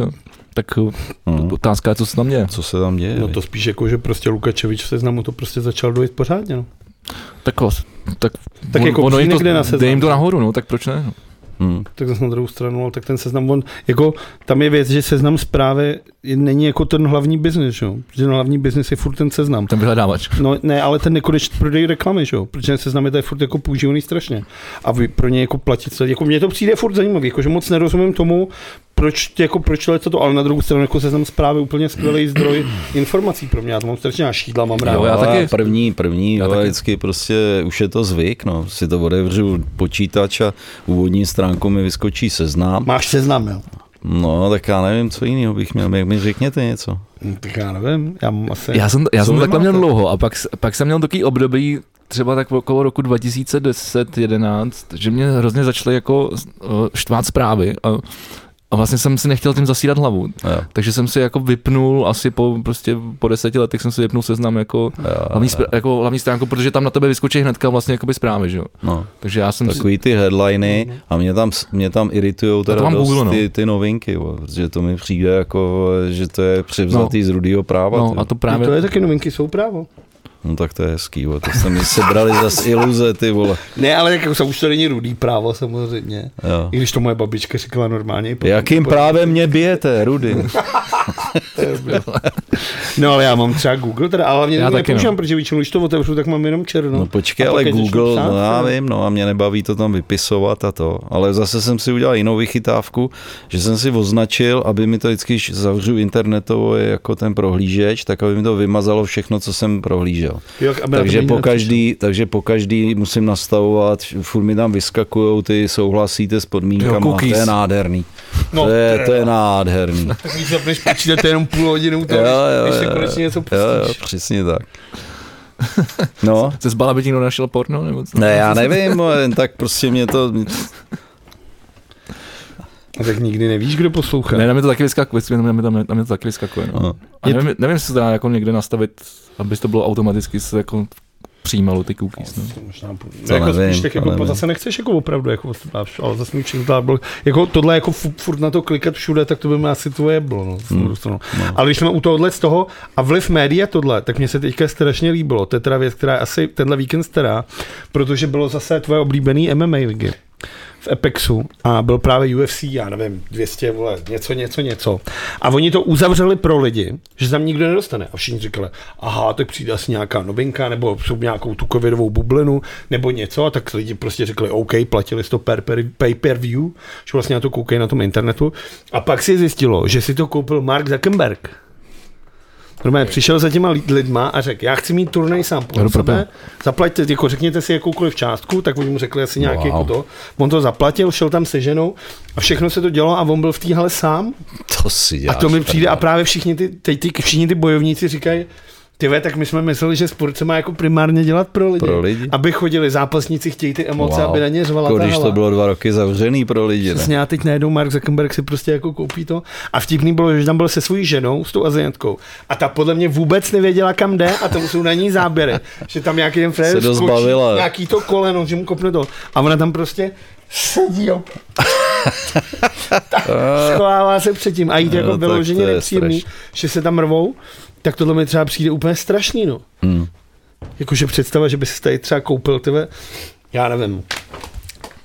Tak uh, Hmm. otázka je, co se tam děje. Co se tam děje? No to spíš jako, že prostě Lukačevič v seznamu to prostě začal dojít pořádně, no. Tak, tak, Tak jako ono jim to, jde na seznam. jim to nahoru, no, tak proč ne? No. Hmm. Tak zase na druhou stranu, ale tak ten seznam, on, jako, tam je věc, že seznam zprávy není jako ten hlavní biznis, jo? Protože ten hlavní biznis je furt ten seznam. Ten vyhledávač. No ne, ale ten nekonečný prodej reklamy, že jo? Protože ten seznam je tady furt jako používaný strašně. A vy pro ně jako platit, jako mně to přijde furt zajímavý, jako že moc nerozumím tomu, proč, jako proč to, to, ale na druhou stranu jako seznam zprávy je úplně skvělý zdroj informací pro mě. Já to mám strašně na šídla, mám rád. Jo, já Ale taky. První, první, Já ale taky. vždycky prostě už je to zvyk, no. Si to otevřu počítač a úvodní stránku mi vyskočí seznam. Máš seznam, jo? No, tak já nevím, co jiného bych měl. Jak mi řekněte něco. Hm, Tak já nevím, já mám asi... Já jsem, já jsem takhle měl dlouho a pak, pak jsem měl takový období, třeba tak okolo roku 2010-11, že mě hrozně začaly jako štvát zprávy a, a vlastně jsem si nechtěl tím zasírat hlavu. Jo. Takže jsem si jako vypnul asi po, prostě po deseti letech jsem si vypnul seznam jako, Jo, hlavní, jo. spr- jako hlavní stránku, protože tam na tebe vyskočí hnedka vlastně jakoby zprávy, že jo. No, Takže já jsem si, takový ty headliny a mě tam, mě tam iritujou teda dost Google, no. ty, ty novinky, jo, protože to mi přijde jako, že to je převzatý z rudýho práva. no ty. a to No, právě, to je taky novinky, jsou právo. No tak to je hezký, jo. to jste mi sebrali zase iluze, ty vole. Ne, ale jako už to není rudý právo samozřejmě. Jo. I když to moje babička říkala normálně. potom- Jakým právem mě bijete, Rudy? No ale já mám třeba Google, teda, ale hlavně Já taky, nepoužívám, no. protože většinou, když to otevřu, tak mám jenom černo. No počkej, ale Google, psát, no já jo. vím, no a mě nebaví to tam vypisovat a to, ale zase jsem si udělal jinou vychytávku, že jsem si označil, aby mi to vždycky, když zavřu internetově jako ten prohlížeč, tak aby mi to vymazalo všechno, co jsem prohlížel. Jo, to Takže po, každý, takže po každý musím nastavovat, furt mi tam vyskakují ty souhlasíte s Jo, podmínkama, cookies. to je nádherný. No, to, je, to je nádherný. Tak když zapneš počítat jenom půl hodinu, to, Jo, jo, když se jo, konečně něco Jo, jo, pustíš. přesně tak. No, se zbala by ti někdo našel porno, nebo co? ne, já nevím, jen tak prostě mě to, A tak nikdy nevíš, kdo poslouchá. Ne, na mě to taky vyskakuje, na mě, na mě, na mě to taky vyskakuje, no. no. A nevím, nevím, jestli se dá jako někde nastavit, aby to bylo automaticky se jako přijímalo ty cookies, no. Možná, To jako nevím, spíš tak jako, nevím. zase nechceš jako opravdu, jako, ale zase mi bylo, jako tohle jako fu- furt na to klikat všude, tak to by mi asi tvoje bylo, no, Hmm. no. Ale když jsme u tohohle z toho a vliv média tohle, tak mně se teďka strašně líbilo. To je teda věc, která je asi tenhle víkend stará, protože bylo zase tvoje oblíbený MMA ligy v Apexu a byl právě UFC, já nevím, 200, vole, něco, něco, něco. A oni to uzavřeli pro lidi, že tam nikdo nedostane. A všichni říkali, aha, tak přijde asi nějaká novinka, nebo jsou nějakou tu covidovou bublinu, nebo něco. A tak lidi prostě řekli, OK, platili to per, per, pay per view, že vlastně na to koukají na tom internetu. A pak si zjistilo, že si to koupil Mark Zuckerberg. Normálně přišel za těma lid- lidma a řekl, já chci mít turnaj sám pro sebe, zaplaťte, jako řekněte si jakoukoliv částku, tak oni mu řekli asi nějaký Wow. jako to. On to zaplatil, šel tam se ženou a všechno se to dělo a on byl v té hale sám. to si A děláš. to mi přijde a právě všichni ty, teď ty, všichni ty bojovníci říkají, ty ve, tak my jsme mysleli, že sport se má jako primárně dělat pro lidi. Pro lidi. Aby chodili zápasníci, chtějí ty emoce, Wow. aby na ně řvala Jako když to bylo dva roky zavřený pro lidi. Přesně, a teď najednou Mark Zuckerberg si prostě jako koupí to. A vtipný bylo, že tam byl se svojí ženou, s tou aziatkou. A ta podle mě vůbec nevěděla, kam jde a tam jsou na ní záběry. že tam nějaký ten bavila. nějaký to koleno, že mu kopne to. A ona tam prostě sedí. Tak schovává se předtím a jít No, jako vyloženě nepříjemný, že se tam rvou, tak tohle mi třeba přijde úplně strašný, no. Hmm. Jakože představa, že by si tady třeba koupil tyhle, já nevím,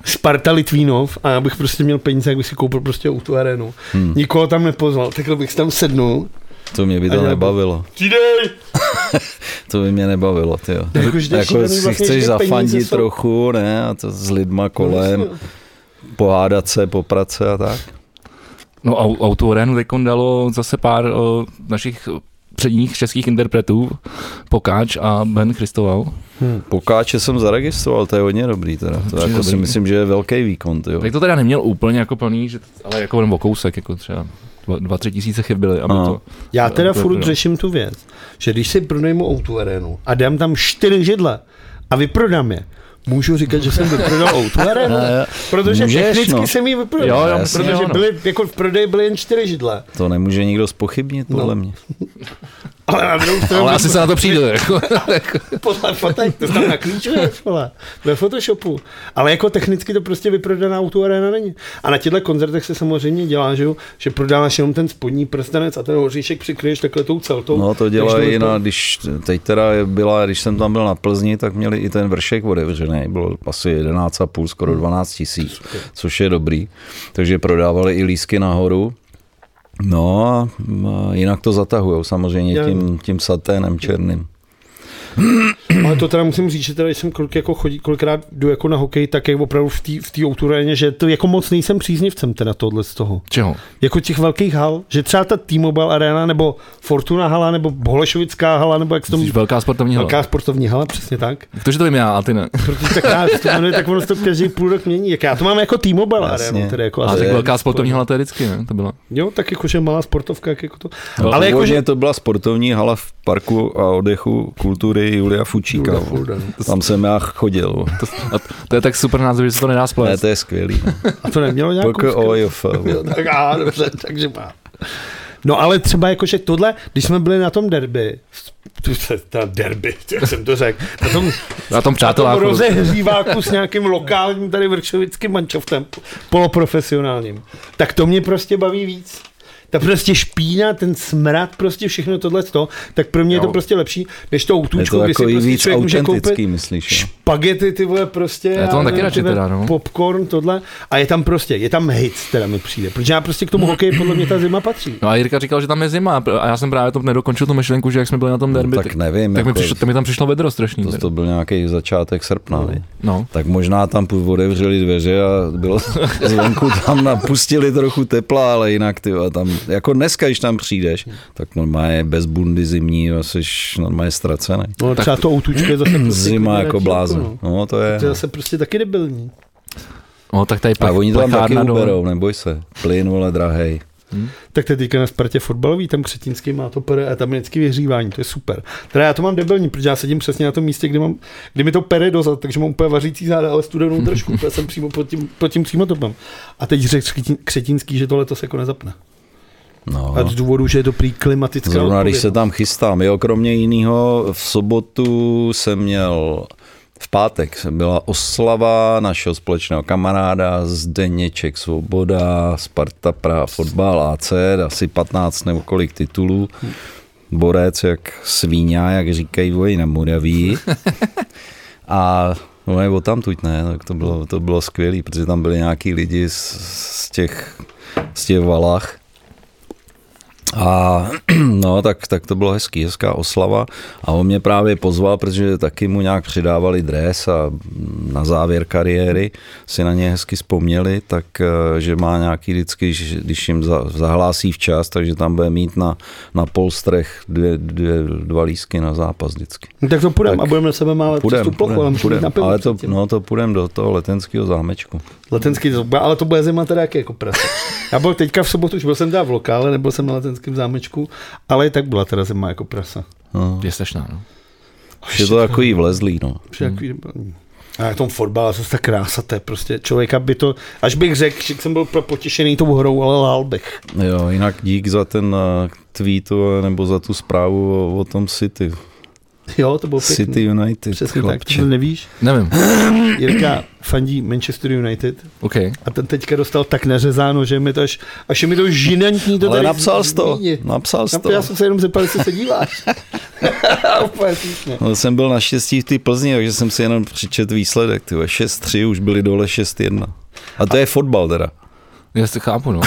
Sparta Litvínov a já bych prostě měl peníze, jak bych si koupil prostě tu arénu. Hmm. Nikoho tam nepozval, takhle bych tam sednul. To mě by to nebavilo. Přidej! To by mě nebavilo, ty jo. Jako, Jako si vlastně, chceš zafandit jsou- trochu, ne, a to s lidma kolem, No, pohádat se, poprat se a tak. No a autorénu teď dalo zase pár o, našich předních českých interpretů, Pokáč a Ben Christoval. Pokáče jsem zaregistroval, to je hodně dobrý teda. To jako si dobrý. myslím, že je velký výkon, ty jo. Tak to teda neměl úplně jako plný, že, ale jako jenom o kousek, jako třeba dva, dva tři tisíce chyb byly, aby Aha. to... Já teda to- furt to- řeším tu věc, že když si pronajmu tu arénu a dám tam čtyři židle a vyprodám je, můžu říkat, že jsem vyprodal tu arénu? Ne, Protože můžeš, technicky no. jsem ji vyprodal. Jo, jo, Jasně. protože Protože ano. byly, jako v prodeji byly jen čtyři židle. To nemůže nikdo spochybnit, podle No. mě. Ale na druhou stranu, Ale asi se na to přijde. Jako. podle fotek, to tam naklíčuješ, vole, ve Photoshopu. Ale jako technicky to prostě vyprodaná autoarena není. A na těchto koncertech se samozřejmě dělá, že, jo, že prodáváš jenom ten spodní prstenec a ten hoříšek přikryješ takhle tou celtou. No to dělají, na, když teď teda byla, když jsem tam byl na Plzni, tak měli i ten vršek otevřený, bylo asi 11,5, skoro 12 tisíc, což je dobrý. Takže prodávali i lísky nahoru. No a jinak to zatahujou samozřejmě tím, tím saténem černým. Ale to teda musím říct, že teda, když jsem kolik, jako chodí, kolikrát jdu jako na hokej, tak je opravdu v té v té autoaréně, že to jako moc nejsem příznivcem teda tohle z toho. Čeho? Jako těch velkých hal, že třeba ta T-Mobile Arena, nebo Fortuna hala, nebo Holešovická hala, nebo jak se tomu Jsi velká sportovní hala. Velká sportovní hala, přesně tak. To, že to vím já, a ty ne. Protože tak, já, to jmenuje, tak ono se to každý půl rok mění. Jak já to mám jako T-Mobile. Arena. Tedy jako A asi- tak je- velká sportovní hala to je vždycky, ne? To byla. Jo, tak jakože malá sportovka, jak jako to. No, Ale Původně jakože... to byla sportovní hala v parku a odechu kultury Julia Fučíka. Julia. Fulda. Tam jsem já chodil. To, a to je tak super názor, že se to nedá Ne, splést. to je skvělý. no. A to nemělo nějakou... PKOJF. Jo, tak a, dobře, takže má. No ale třeba jakože tohle, když jsme byli na tom derby, ta derby, jak jsem to řekl, na tom, Na tom na tom přáteláku. rozehříváku s nějakým lokálním tady vršovickým mančoftem, poloprofesionálním, tak to mě prostě baví víc. Ta prostě špína, ten smrad, prostě všechno tohle to, tak pro mě je to Jo. prostě lepší, než to Je autůčko, to kdy si jako prostě víc člověk může koupit autentický, myslíš? jo? špagety, ty vole, prostě. Já to mám taky radši teda, no. Popcorn, tohle. A je tam prostě, je tam hits, teda mi přijde. Protože já prostě k tomu hokeji podle mě ta zima patří. No a Jirka říkal, že tam je zima a já jsem právě to nedokončil tu myšlenku, že jak jsme byli na tom derby, No, tak nevím, tak mi, jako- přišlo, tak mi tam přišlo vedro strašný. To, to byl nějaký začátek srpna, no. No. Tak možná tam otevřeli dveře a bylo zvenku tam napustili trochu tepla, ale jinak ty tam, jako dneska, když tam přijdeš, tak normálně bez bundy zimní a jsi normálně ztracený. No, třeba to autůčko je zase prostě Zima jako blázen. no. No to je. To je zase prostě taky debilní. no, tak tady A plech, oni to tam taky dole. uberou, neboj se. Plyn, vole, drahej. Tak to je teďka na Spartě fotbalový, tam Křetínský má to pere a tam je vždycky vyhřívání, to je super. Teda já to mám debilní, protože já sedím přesně na tom místě, kde, mám, kde mi to pere dozad, takže mám úplně vařící záda, ale studenou držku, protože jsem přímo pod tím, pod tím přímotopem. A teď řekl Křetín- Křetínský, že tohle to se jako nezapne. No. A z důvodu, že je to prý klimatická Zrovna když se tam chystám, jo, kromě jiného v sobotu jsem měl v pátek byla oslava našeho společného kamaráda Zdeněček Svoboda, Sparta Praha fotbal AC, asi 15 nebo kolik titulů. Borec jak svíňa, jak říkají voji na Moraví. A no nebo tam tuď ne, tak to bylo, to bylo skvělé, protože tam byli nějaký lidi z, z těch z těch valách. A no, tak, tak to bylo hezký, hezká oslava. A on mě právě pozval, protože taky mu nějak přidávali dres a na závěr kariéry si na ně hezky vzpomněli, tak eh, že má nějaký vždycky, že když jim za- zahlásí včas, takže tam bude mít na, na polstrech dvě, dvě, dva lísky na zápas vždycky. No, tak to půjdeme a budeme na sebe mávat Půjdem, tu plochu, ale půjdem, půjdem. na pivo ale to, no, to půjdeme do toho letenského zámečku. Letenský ale to bude zima teda jako prase. Já byl teďka v sobotu, už byl jsem teda v lokále, nebyl jsem na letenském zámečku, ale i tak byla teda zima jako prasa. No. Je strašná, no. Je to takový vlezlý, no. Takový. A na tom fotbale, to je ta krása, to je prostě člověka by to, až bych řekl, že jsem byl pro potěšený tou hrou, ale lál bych. Jo, jinak dík za ten eh, tweet eh, nebo za tu zprávu o, o tom City. Jo, to bylo pěkný. City United, Přesně tak, chlapče. to nevíš. Nevím. Jirka fandí Manchester United OK. a ten teďka dostal tak nařezáno, že mi to až, až je mi to žinantní to Ale tady napsal jsi to, napsal jsi No, to. Já jsem se jenom zeptal, jestli se díváš. No, jsem byl naštěstí v té Plzni, takže jsem si jenom přečet výsledek. Tyhle 6-3, už byli dole 6-1. A to je fotbal teda. Já si chápu, no.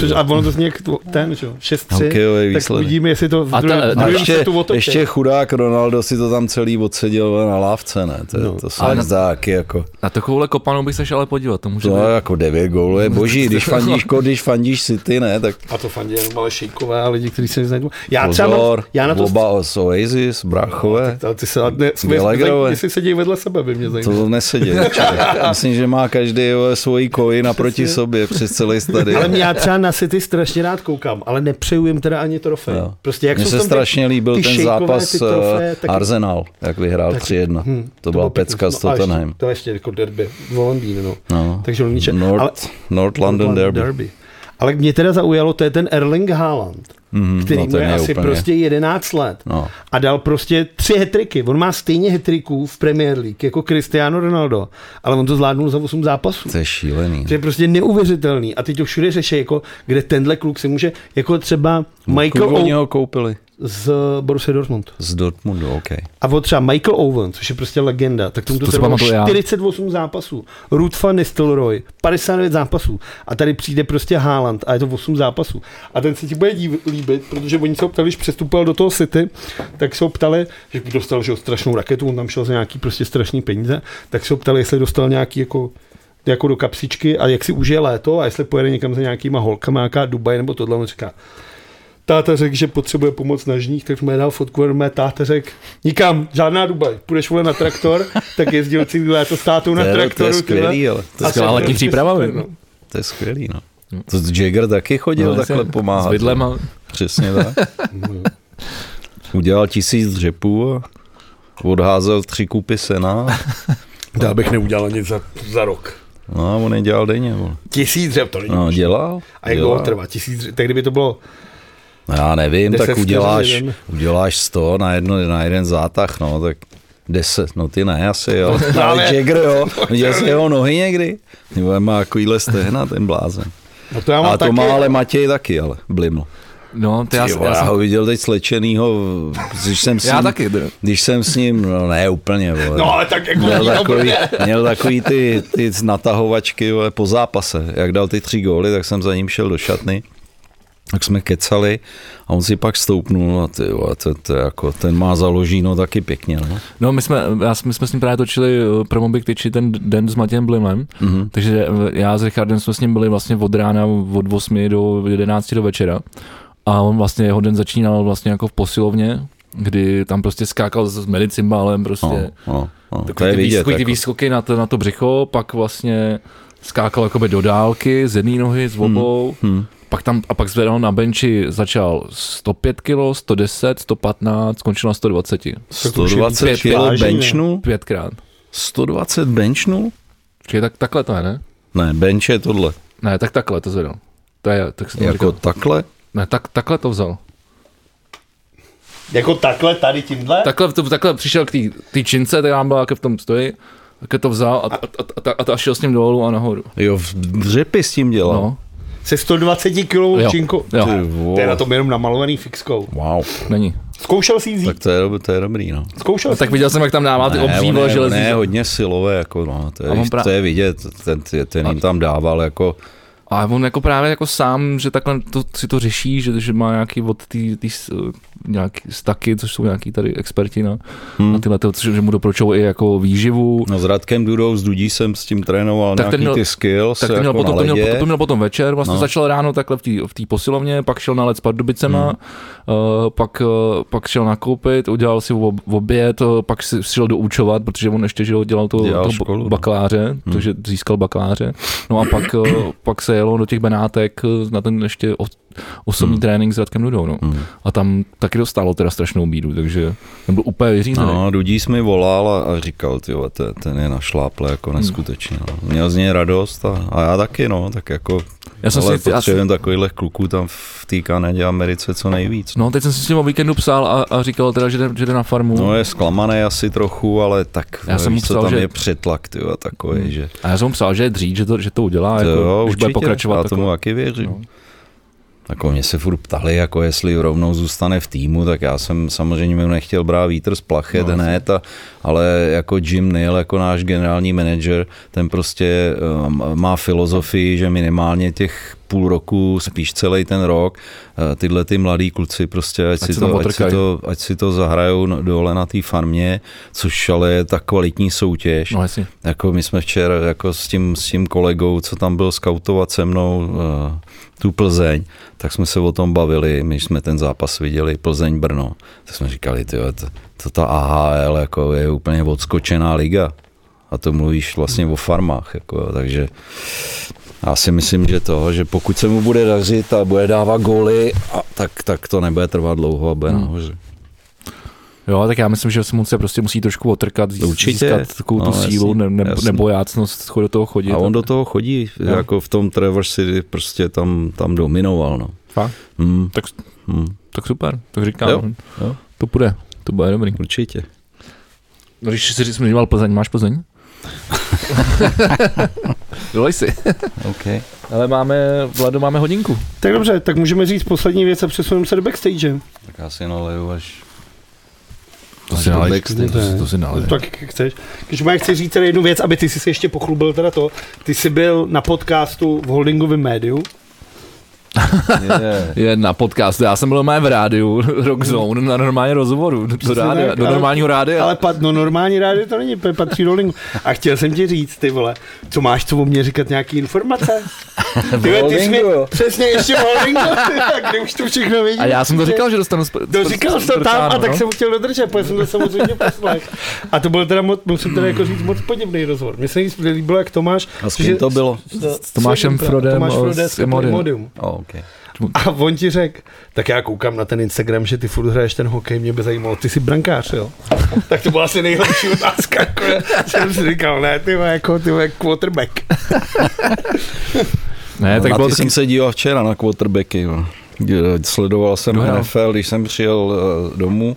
Což, a ono to zní jak ten, že jo, 6-3, Hokejový tak výsledek. uvidíme, jestli to v A ta- druhém, a v A druhém ještě, otočí. ještě chudák Ronaldo si to tam celý odseděl na lávce, ne? To, No, no, to zdá taky jako, Na takovouhle kopanou bych se šel ale podívat, to může to být. je jako 9 gólů je boží, když fandíš, ko- když fandíš City, ne, tak A to fandí jenom ale šejkové a lidi, kteří se neznají. Já třeba mám, pozor, já na to... oba z Oasis, bráchové, Ale ty se, ne, Gallagherové. jestli sedí vedle sebe, by mě zajímalo. to nesedí. Myslím, že má každý svoji koji naproti sobě přes celý stadion. Ale mě já třeba na City strašně rád koukám, ale nepřeju jim teda ani trofej. Jo. Prostě jak Mně se tam ty- strašně líbil ty ten šejkové, zápas ty eh, trofeje, taky- Arsenal, jak vyhrál taky- 3-1. hm, To byla bylo pěkný. pecka s No Tottenham. To je ještě jako derby v Londýně, no. No. Takže. North, North London Derby. derby. Ale mě teda zaujalo, to je ten Erling Haaland, Mhm, který no, mu je, asi úplně- prostě 11 let. No. A dal prostě tři hetriky. On má stejně hetriků v Premier League jako Cristiano Ronaldo, ale on to zvládnul za 8 zápasů. To je šílený. To je prostě neuvěřitelný. A teď to všude řeší, jako, kde tenhle kluk si může, jako třeba Michael oni o- ho koupili? Z Borussia Dortmund. Z Dortmundu, OK. A od třeba Michael Owen, což je prostě legenda, tak tomu to, To trvalo pamatuju já. 48 zápasů. Ruth van Nistelrooy, 59 zápasů. A tady přijde prostě Haaland a je to 8 zápasů. A ten se ti bude dív, líbit, protože oni se ho ptali, když přestupoval do toho City, tak se ho ptali, že dostal že strašnou raketu, on tam šel za nějaký prostě strašný peníze, tak se ho ptali, jestli dostal nějaký jako jako do kapsičky a jak si užije léto a jestli pojede někam za nějakýma holkama, nějaká Dubaj nebo tohle, on říká, táta řekl, že potřebuje pomoc na žních, tak jsme dal fotku a mé táta řekl, nikam, žádná Dubaj, půjdeš vole na traktor, tak jezdil celý léto s tátou na To je, to traktoru. je skvělý, ale to je skvělá letní příprava, no. To je skvělý, no. To Jagger taky chodil no, takhle pomáhat. S vidlem a... Přesně tak. Udělal tisíc dřepů a odházel tři kupy sena. Já bych neudělal nic za, za rok. No a on je dělal denně. Vole. Tisíc dřev to není. No, dělal. a jak dlouho trvá? Tisíc dřev. Tak kdyby to bylo, No, já nevím, tak uděláš, uděláš 100 na, jedno, na jeden zátah, no, tak 10, no ty ne asi, jo. No, ale Jagger, jo, viděl jsi jeho nohy někdy? Nebo má takovýhle stehna, ten blázen. no to já mám A to taky, má ale Matěj taky, ale bliml. No, to já, Já, já, já jsem, ho viděl teď slečenýho, když jsem s ním, já taky. když jsem s ním, no ne úplně, vole. No ale tak jako Měl takový, měl takový ty, ty natahovačky vole, po zápase. Jak dal ty tři góly, tak jsem za ním šel do šatny. Tak jsme kecali a on si pak stoupnul a ty vole, to, to, jako, ten má založíno taky pěkně. No. No, my jsme, já, jsme- my jsme s ním právě točili eh, promo Big Tyči ten den s Matějem Blimem, Mhm. takže eh, já s Richardem jsme s ním byli vlastně od rána od 8 do 11 do večera a on vlastně jeho den začínal vlastně jako v posilovně, kdy tam prostě skákal s medicimbálem prostě. No, no, no, Takový ty, vidět. ty Jako. výskoky na to, na to břicho, pak vlastně skákal jakoby do dálky z jedné nohy, z obou, Hmm. Pak tam, a pak zvedal na benči, začal 105 kg, 110, 115, skončil na 120. to už je 120 víc kg benchnu? Pětkrát. 120 benchnu? Čili tak, takhle to je, ne? Ne, bench je tohle. Ne, tak takhle to zvedal. To je, tak jsem to Jako říkal. takhle? Ne, tak, takhle to vzal. Jako takhle, tady tímhle? Takhle, to, takhle přišel k té čince, která byla, jak v tom stojí, tak to vzal a, a, a, a, a, šel s ním dolů a nahoru. Jo, v dřepy s tím dělal. No, Se 120 kg Jo, činkou. jo. Ty To je na tom jenom namalovaný fixkou. Wow, není. Zkoušel jsi ji vzít? tak to je, to je dobrý, no. Zkoušel No, jsi tak viděl jsem, jak tam dává ty Ne, obří on vole je, on železí. je hodně silové, jako no, to je, pra- to je vidět, ten, ten, jim tam dával, jako, A on jako právě jako sám, že takhle to, si to řeší, že, že má nějaký od tý, tý, s- nějaký staky, což jsou nějaký tady experti na, Hmm. na tyhle, ty, že mu doporučují i jako výživu. no s Radkem Dudou, s Dudí jsem s tím trénoval Tak ten nějaký měl- ty skills, Tak to jako měl, potom, na to, měl, potom, to měl potom večer, vlastně No. no. začal ráno takhle v té v posilovně, pak šel na let s Pardubicema, hmm. uh, pak, uh, pak šel nakoupit, udělal si ob, oběd, uh, pak si šel doučovat, protože on ještě že jo, dělal to, Dělal to školu, no. bakaláře, hmm. takže získal bakaláře. No a pak, uh, pak se jelo do těch Benátek na ten ještě osobní Hmm. trénink s Radkem Dudou. No. Hmm. A tam taky dostalo teda strašnou bídu, takže ten byl úplně vyřízený. No, Dudí mi volal a, a říkal, ty ten, ten je našláple jako neskutečně. No. Měl z něj radost a, a, já taky, no, tak jako, já jsem ale si, potřebujeme takovýchhle kluků tam v té Kanadě a Americe co nejvíc. no, teď jsem si s ním o víkendu psal a, a říkal teda, že jde, že jde na farmu. No je zklamaný asi trochu, ale tak Já jsem mu víš, co psal, tam že- je přetlak, ty takový, Hmm. že A já jsem mu psal, že je dřít, že to, že to udělá, to jako, jo, když bude určitě, pokračovat. já tomu taky věřím. no. Jako mě se furt ptali, jako jestli rovnou zůstane v týmu, tak já jsem samozřejmě mu nechtěl brát vítr z plachet No, hned, a, ale jako Jim Neal, jako náš generální manager, ten prostě um, má filozofii, že minimálně těch půl roku, spíš celý ten rok, eh, tyhle ty mladí kluci prostě, ať, Ať si, to, ať, si to, ať si to zahrajou no- dole na té farmě, což ale je tak kvalitní soutěž. No jasně. Jako my jsme včera jako s tím, s tím kolegou, co tam byl skautovat se mnou uh, tu Plzeň, tak jsme se o tom bavili, my jsme ten zápas viděli, Plzeň-Brno, tak jsme říkali, tyjo, to, to ta AHL jako je úplně odskočená liga. A to mluvíš vlastně o farmách, jako, takže já si myslím, že to, že pokud se mu bude dařit a bude dávat góly, a tak, tak to nebude trvat dlouho a bude Hmm. nahoře. Jo, tak já myslím, že se se prostě musí trošku otrkat, zís- Určitě. získat takovou tu No, sílu, jasný, ne, ne, jasný. nebo jácnost cho- do toho chodit. A on do toho chodí, Jo. jako v tom Trevor City prostě tam, tam dominoval, no. Fakt? Hmm. Tak, Hmm. tak super, tak říkám, Jo, no. jo. to bude, to bude dobrý. Určitě. No, když jsi zmiňoval Plzeň, máš Plzeň? Dolej si. Okay. Ale máme, Vlado, máme hodinku. Tak dobře, tak můžeme říct poslední věc a přesuneme se do backstage. Tak já si naleju až... To si nalej, to, to si nalej. Tak jak chceš. Když má chci říct jednu věc, aby ty si se ještě pochlubil teda to. Ty jsi byl na podcastu v holdingovém médiu. Je. Je na podcast, já jsem byl mé v rádiu, Rock Zone, na normální rozhovoru, do, rádia, tak, do normálního rádia. Ale pat, no normální rádio to není, patří do. A chtěl jsem ti říct, ty vole, co máš co o mě říkat nějaký informace? Ty, vole, ty jsi jo. přesně ještě ty, tak kdy už to všechno vidíš. A já jsem to říkal, že dostanu sp- To sp- říkal jsi to tam a tak no. jsem chtěl dodržet, protože jsem to samozřejmě poslech. A to byl teda moc, musím teda jako říct moc podivný rozhovor. Mně se líbilo, jak Tomáš... A s kým to bylo? S, Tomášem Frodem Imodium. Okay. A on ti řekl, tak já koukám na ten Instagram, že ty furt hraješ ten hokej, mě by zajímalo, ty jsi brankář, jo? tak to byla asi nejlepší otázka, jako jsem si říkal, ne, ty vole, jako ty vole, quarterback. Ne, tak na bylo ty taky, jsem se díval včera na quarterbacky. jo. Sledoval jsem hrál? NFL, když jsem přijel eh, domů,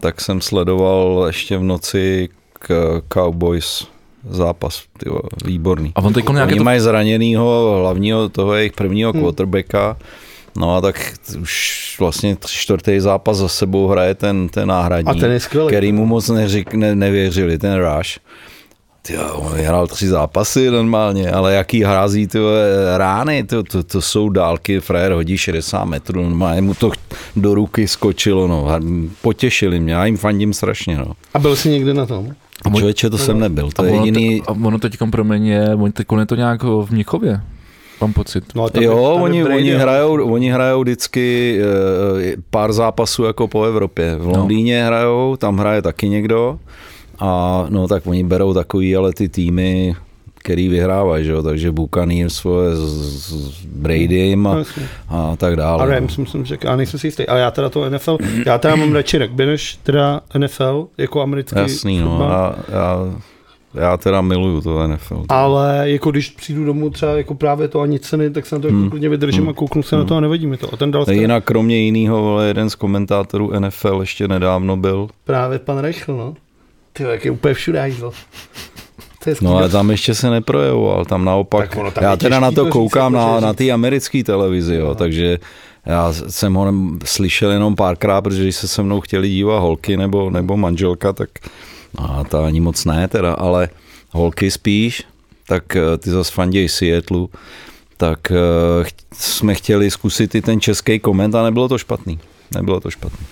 tak jsem sledoval ještě v noci k Cowboys zápas, tyjo, výborný. a on teď nějaké Oni to, mají zraněnýho hlavního toho jejich prvního Hmm. quarterbacka, no a tak už vlastně čtvrtý zápas za sebou hraje ten, ten náhradník, A ten je skvělý. který mu moc neřík, ne, nevěřili, ten Rush. Tyjo, on vyhrál tři zápasy normálně, ale jaký hrází ty rány, to, to, to, jsou dálky, frajer hodí 60 metrů, normálně mu to do ruky skočilo, no, potěšili mě, já jim fandím strašně, no. A byl jsi někde na tom? A můj- Člověče, to jsem nebyl, to a je ono, jediný, te, a ono teď pro mě je, on teď je to nějak v Mnichově, mám pocit. No, tam jo, je, tam oni, oni, jo. hrajou, oni hrajou vždycky eh, pár zápasů jako po Evropě. V Londýně hrajou, tam hraje taky někdo. A no tak oni berou takový, ale ty týmy, který vyhrávají, že jo, takže Buccaneers svoje s, s Bradym a, a tak dále. A no. Rams, myslím, že já nejsem si jistý. Ale já teda to NFL, já teda mám radši rugby než teda NFL, jako americký Jasný, no, já, já, já teda miluju to NFL. Ale jako když přijdu domů třeba jako právě to a nic ceny, tak se na to jako Hmm. klidně vydržím Hmm. a kouknu se na to a nevadí mi to. A ten dal jinak kromě jiného, vole, jeden z komentátorů NFL ještě nedávno byl. právě pan Reichl, no. Ty jak je úplně všude hajzl. To je No ale tam ještě se neprojevoval, tam naopak. Tak ono tam já teda na to koukám na, na té americké televizi, jo, takže já jsem ho slyšel jenom párkrát, protože když se se mnou chtěli dívat holky nebo, nebo manželka, tak no, a ta ani moc ne teda, ale holky spíš, tak eh, ty zase fanděj Seattle, tak eh, ch- jsme chtěli zkusit i ten český koment a nebylo to špatný. Nebylo to špatný.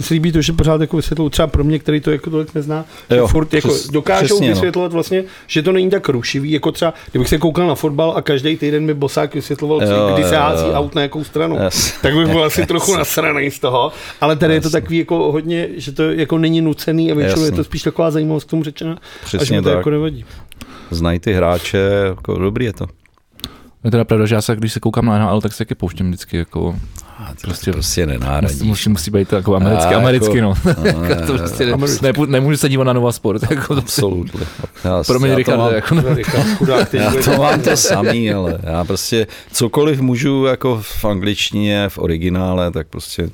Mně se líbí to, že pořád jako vysvětlují třeba pro mě, který to jako tolik nezná, jo, že furt jako přes- dokážou přesně, no. vysvětlovat vlastně, že to není tak rušivý, jako třeba, kdybych se koukal na fotbal a každý týden mi Bosák vysvětloval, Jo, kdy se hází aut na jakou stranu. Yes. Tak bych byl asi trochu nasraný z toho, ale tady je to takový jako hodně, že to jako není nucený a většinou je to spíš taková zajímavost k tomu řečena, a že Přesně mi to tak. jako nevadí. Znají ty hráče, jako dobrý je to. Je teda pravda, že já se, když se koukám na NHL, tak se taky pouštím vždycky jako, A to Prostě- prostě, nenáradí. musí, musí být to jako americky, A, jako- americky no. No, ne, to prostě ne, ne, nemůžu se dívat na Nova Sport, jako to Absolutně. Já, Pro mě já to Richard, mám, jako. Říkám, chudák, já to mám to samý, ale já prostě cokoliv můžu jako v angličtině, v originále, tak prostě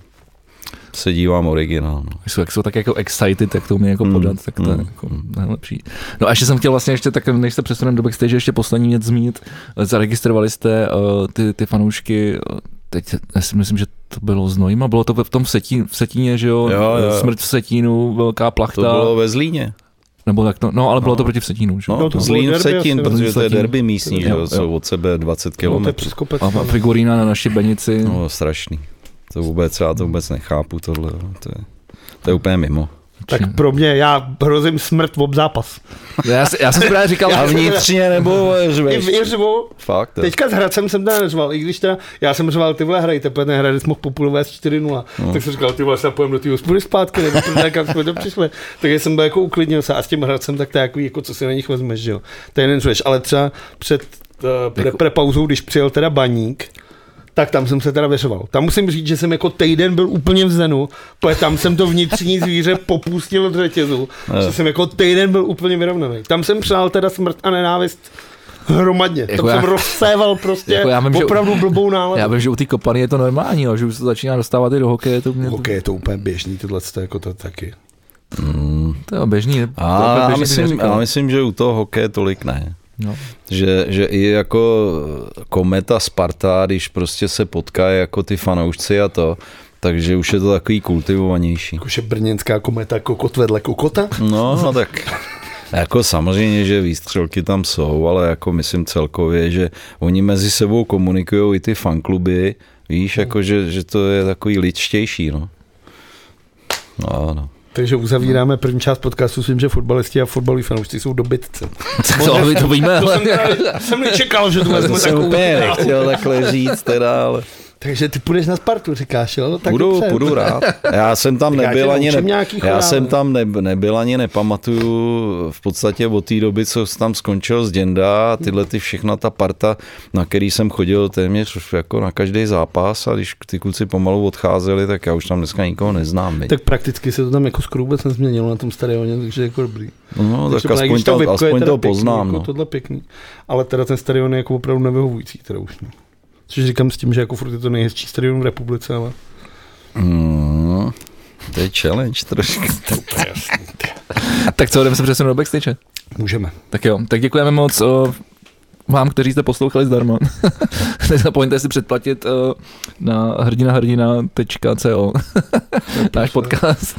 se dívám originál. No. jsou, jak jsou tak jako excited, jak to umí jako Mm, podat, tak to je mm, jako mm. nejlepší. No a ještě jsem chtěl vlastně ještě tak, než se přesuneme do backstage, ještě poslední věc zmínit. Zaregistrovali jste uh, ty, ty fanoušky, uh, teď já si myslím, že to bylo z Nojma, bylo to v tom Setín, v Setíně, že jo? Jo, jo. Smrt v Setínu, velká To plachta. bylo ve Zlíně. Nebo tak to, no ale bylo No. to proti v Setínu, že? No, No, to to Zlín v derby Setín, asi, protože to je derby místní, že Jo, jsou od sebe 20 No, to je kilometrů. přes kopec. A, a figurína na naší benici. No, strašný. To vůbec, já to vůbec nechápu, tohle. To je, to je úplně mimo. Tak pro mě, já hrozím smrt v obzápas. Já, já jsem si právě říkal, A vnitřně nebo I, řveš? I řvu, Fakt, jo. Teďka s Hradcem jsem teda neřval, i když teda, já jsem řval, ty vole hrajte, protože ten Hradec mohl populovat 4-0. No. Tak jsem říkal, ty vole, se půjdeme do té hospody zpátky, nebo protože kam jsme to přišli. Tak jsem byl jako uklidnil se a s tím Hradcem, tak to je jako, jako co si na nich vezmeš, že jo. To je jeden řveš, ale třeba před uh, pre, Jako- pre, pauzou, když přijel teda baník, tak tam jsem se teda vyřoval. Tam musím říct, že jsem jako týden byl úplně v zenu, protože tam jsem to vnitřní zvíře popustil od řetězu, Jo. že jsem jako týden byl úplně vyrovnaný. Tam jsem přál teda smrt a nenávist hromadně. Jako Tam já- jsem rozséval prostě Jako já vím, že- opravdu blbou náladu. Já vím, že u té kopany je to normální, jo, že už se to začíná dostávat i do hokeje, to mě Hokej je to úplně běžný, tohle to jako to taky. Mm. to je běžný. ne? To je A já běžný, bych myslím, neříkal. já myslím, že u toho hokeje tolik ne. No. Že, že i jako Kometa Sparta, když prostě se potkají jako ty fanoušci a to, takže už je to takový kultivovanější. Jakože brněnská kometa kokot vedle kokota. No, no tak jako samozřejmě, že výstřelky tam jsou, ale jako myslím celkově, že oni mezi sebou komunikují i ty fankluby, víš, jako že, že to je takový lidštější, no. No, no. Takže uzavíráme první část podcastu s tím, že fotbalisti a fotbaloví fanoušci jsou dobytce. To, my to víme, To jsem, teda- jsem nečekal, že tu To vezmu jsem takovou úplně nechtěl takhle říct teda, ale Takže ty půjdeš na Spartu, říkáš, jo? Tak budu, dobře. budu rád. Já jsem tam Tak nebyl ani, ne, já jsem tam ne, nebyl ani nepamatuju v podstatě od té doby, co tam skončil z Děnda a tyhle ty všechna ta parta, na který jsem chodil téměř jako na každý zápas a když ty kluci pomalu odcházeli, tak já už tam dneska nikoho neznám. viď. Tak prakticky se to tam jako skoro vůbec nezměnilo na tom stadioně, takže jako dobrý. No, tak Takže aspoň to aspoň to pěkný, poznám. Jako No. tohle pěkný. Ale teda ten stadion je jako opravdu nevyhovující, teda už. No. Což říkám s tím, že jako furt je to nejhezčí stadion v republice, ale Mm, to je challenge trošku. Tak co, jdeme se přesunout do backstage? můžeme. Tak jo, tak děkujeme moc o, vám, kteří jste poslouchali zdarma. Nezapomeňte si předplatit o, na hrdinahrdina.co náš podcast.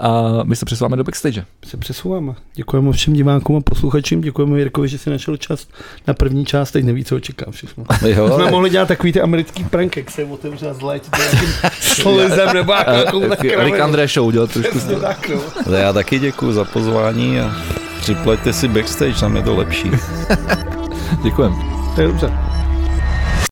A my se přesouváme do backstage. se přesouváme. Děkujeme všem divákům a posluchačům, děkujeme Jirkovi, že si našel čas na první část, teď neví, co očeká všechno. Jo, Jsme mohli dělat takový ty americký prank, jak se otevřela zléť nějakým slizem nebo jakou Rick André show udělat trošku. Tak, no. já taky děkuji za pozvání a připleťte si backstage, tam je to lepší. Děkujeme. To je dobře.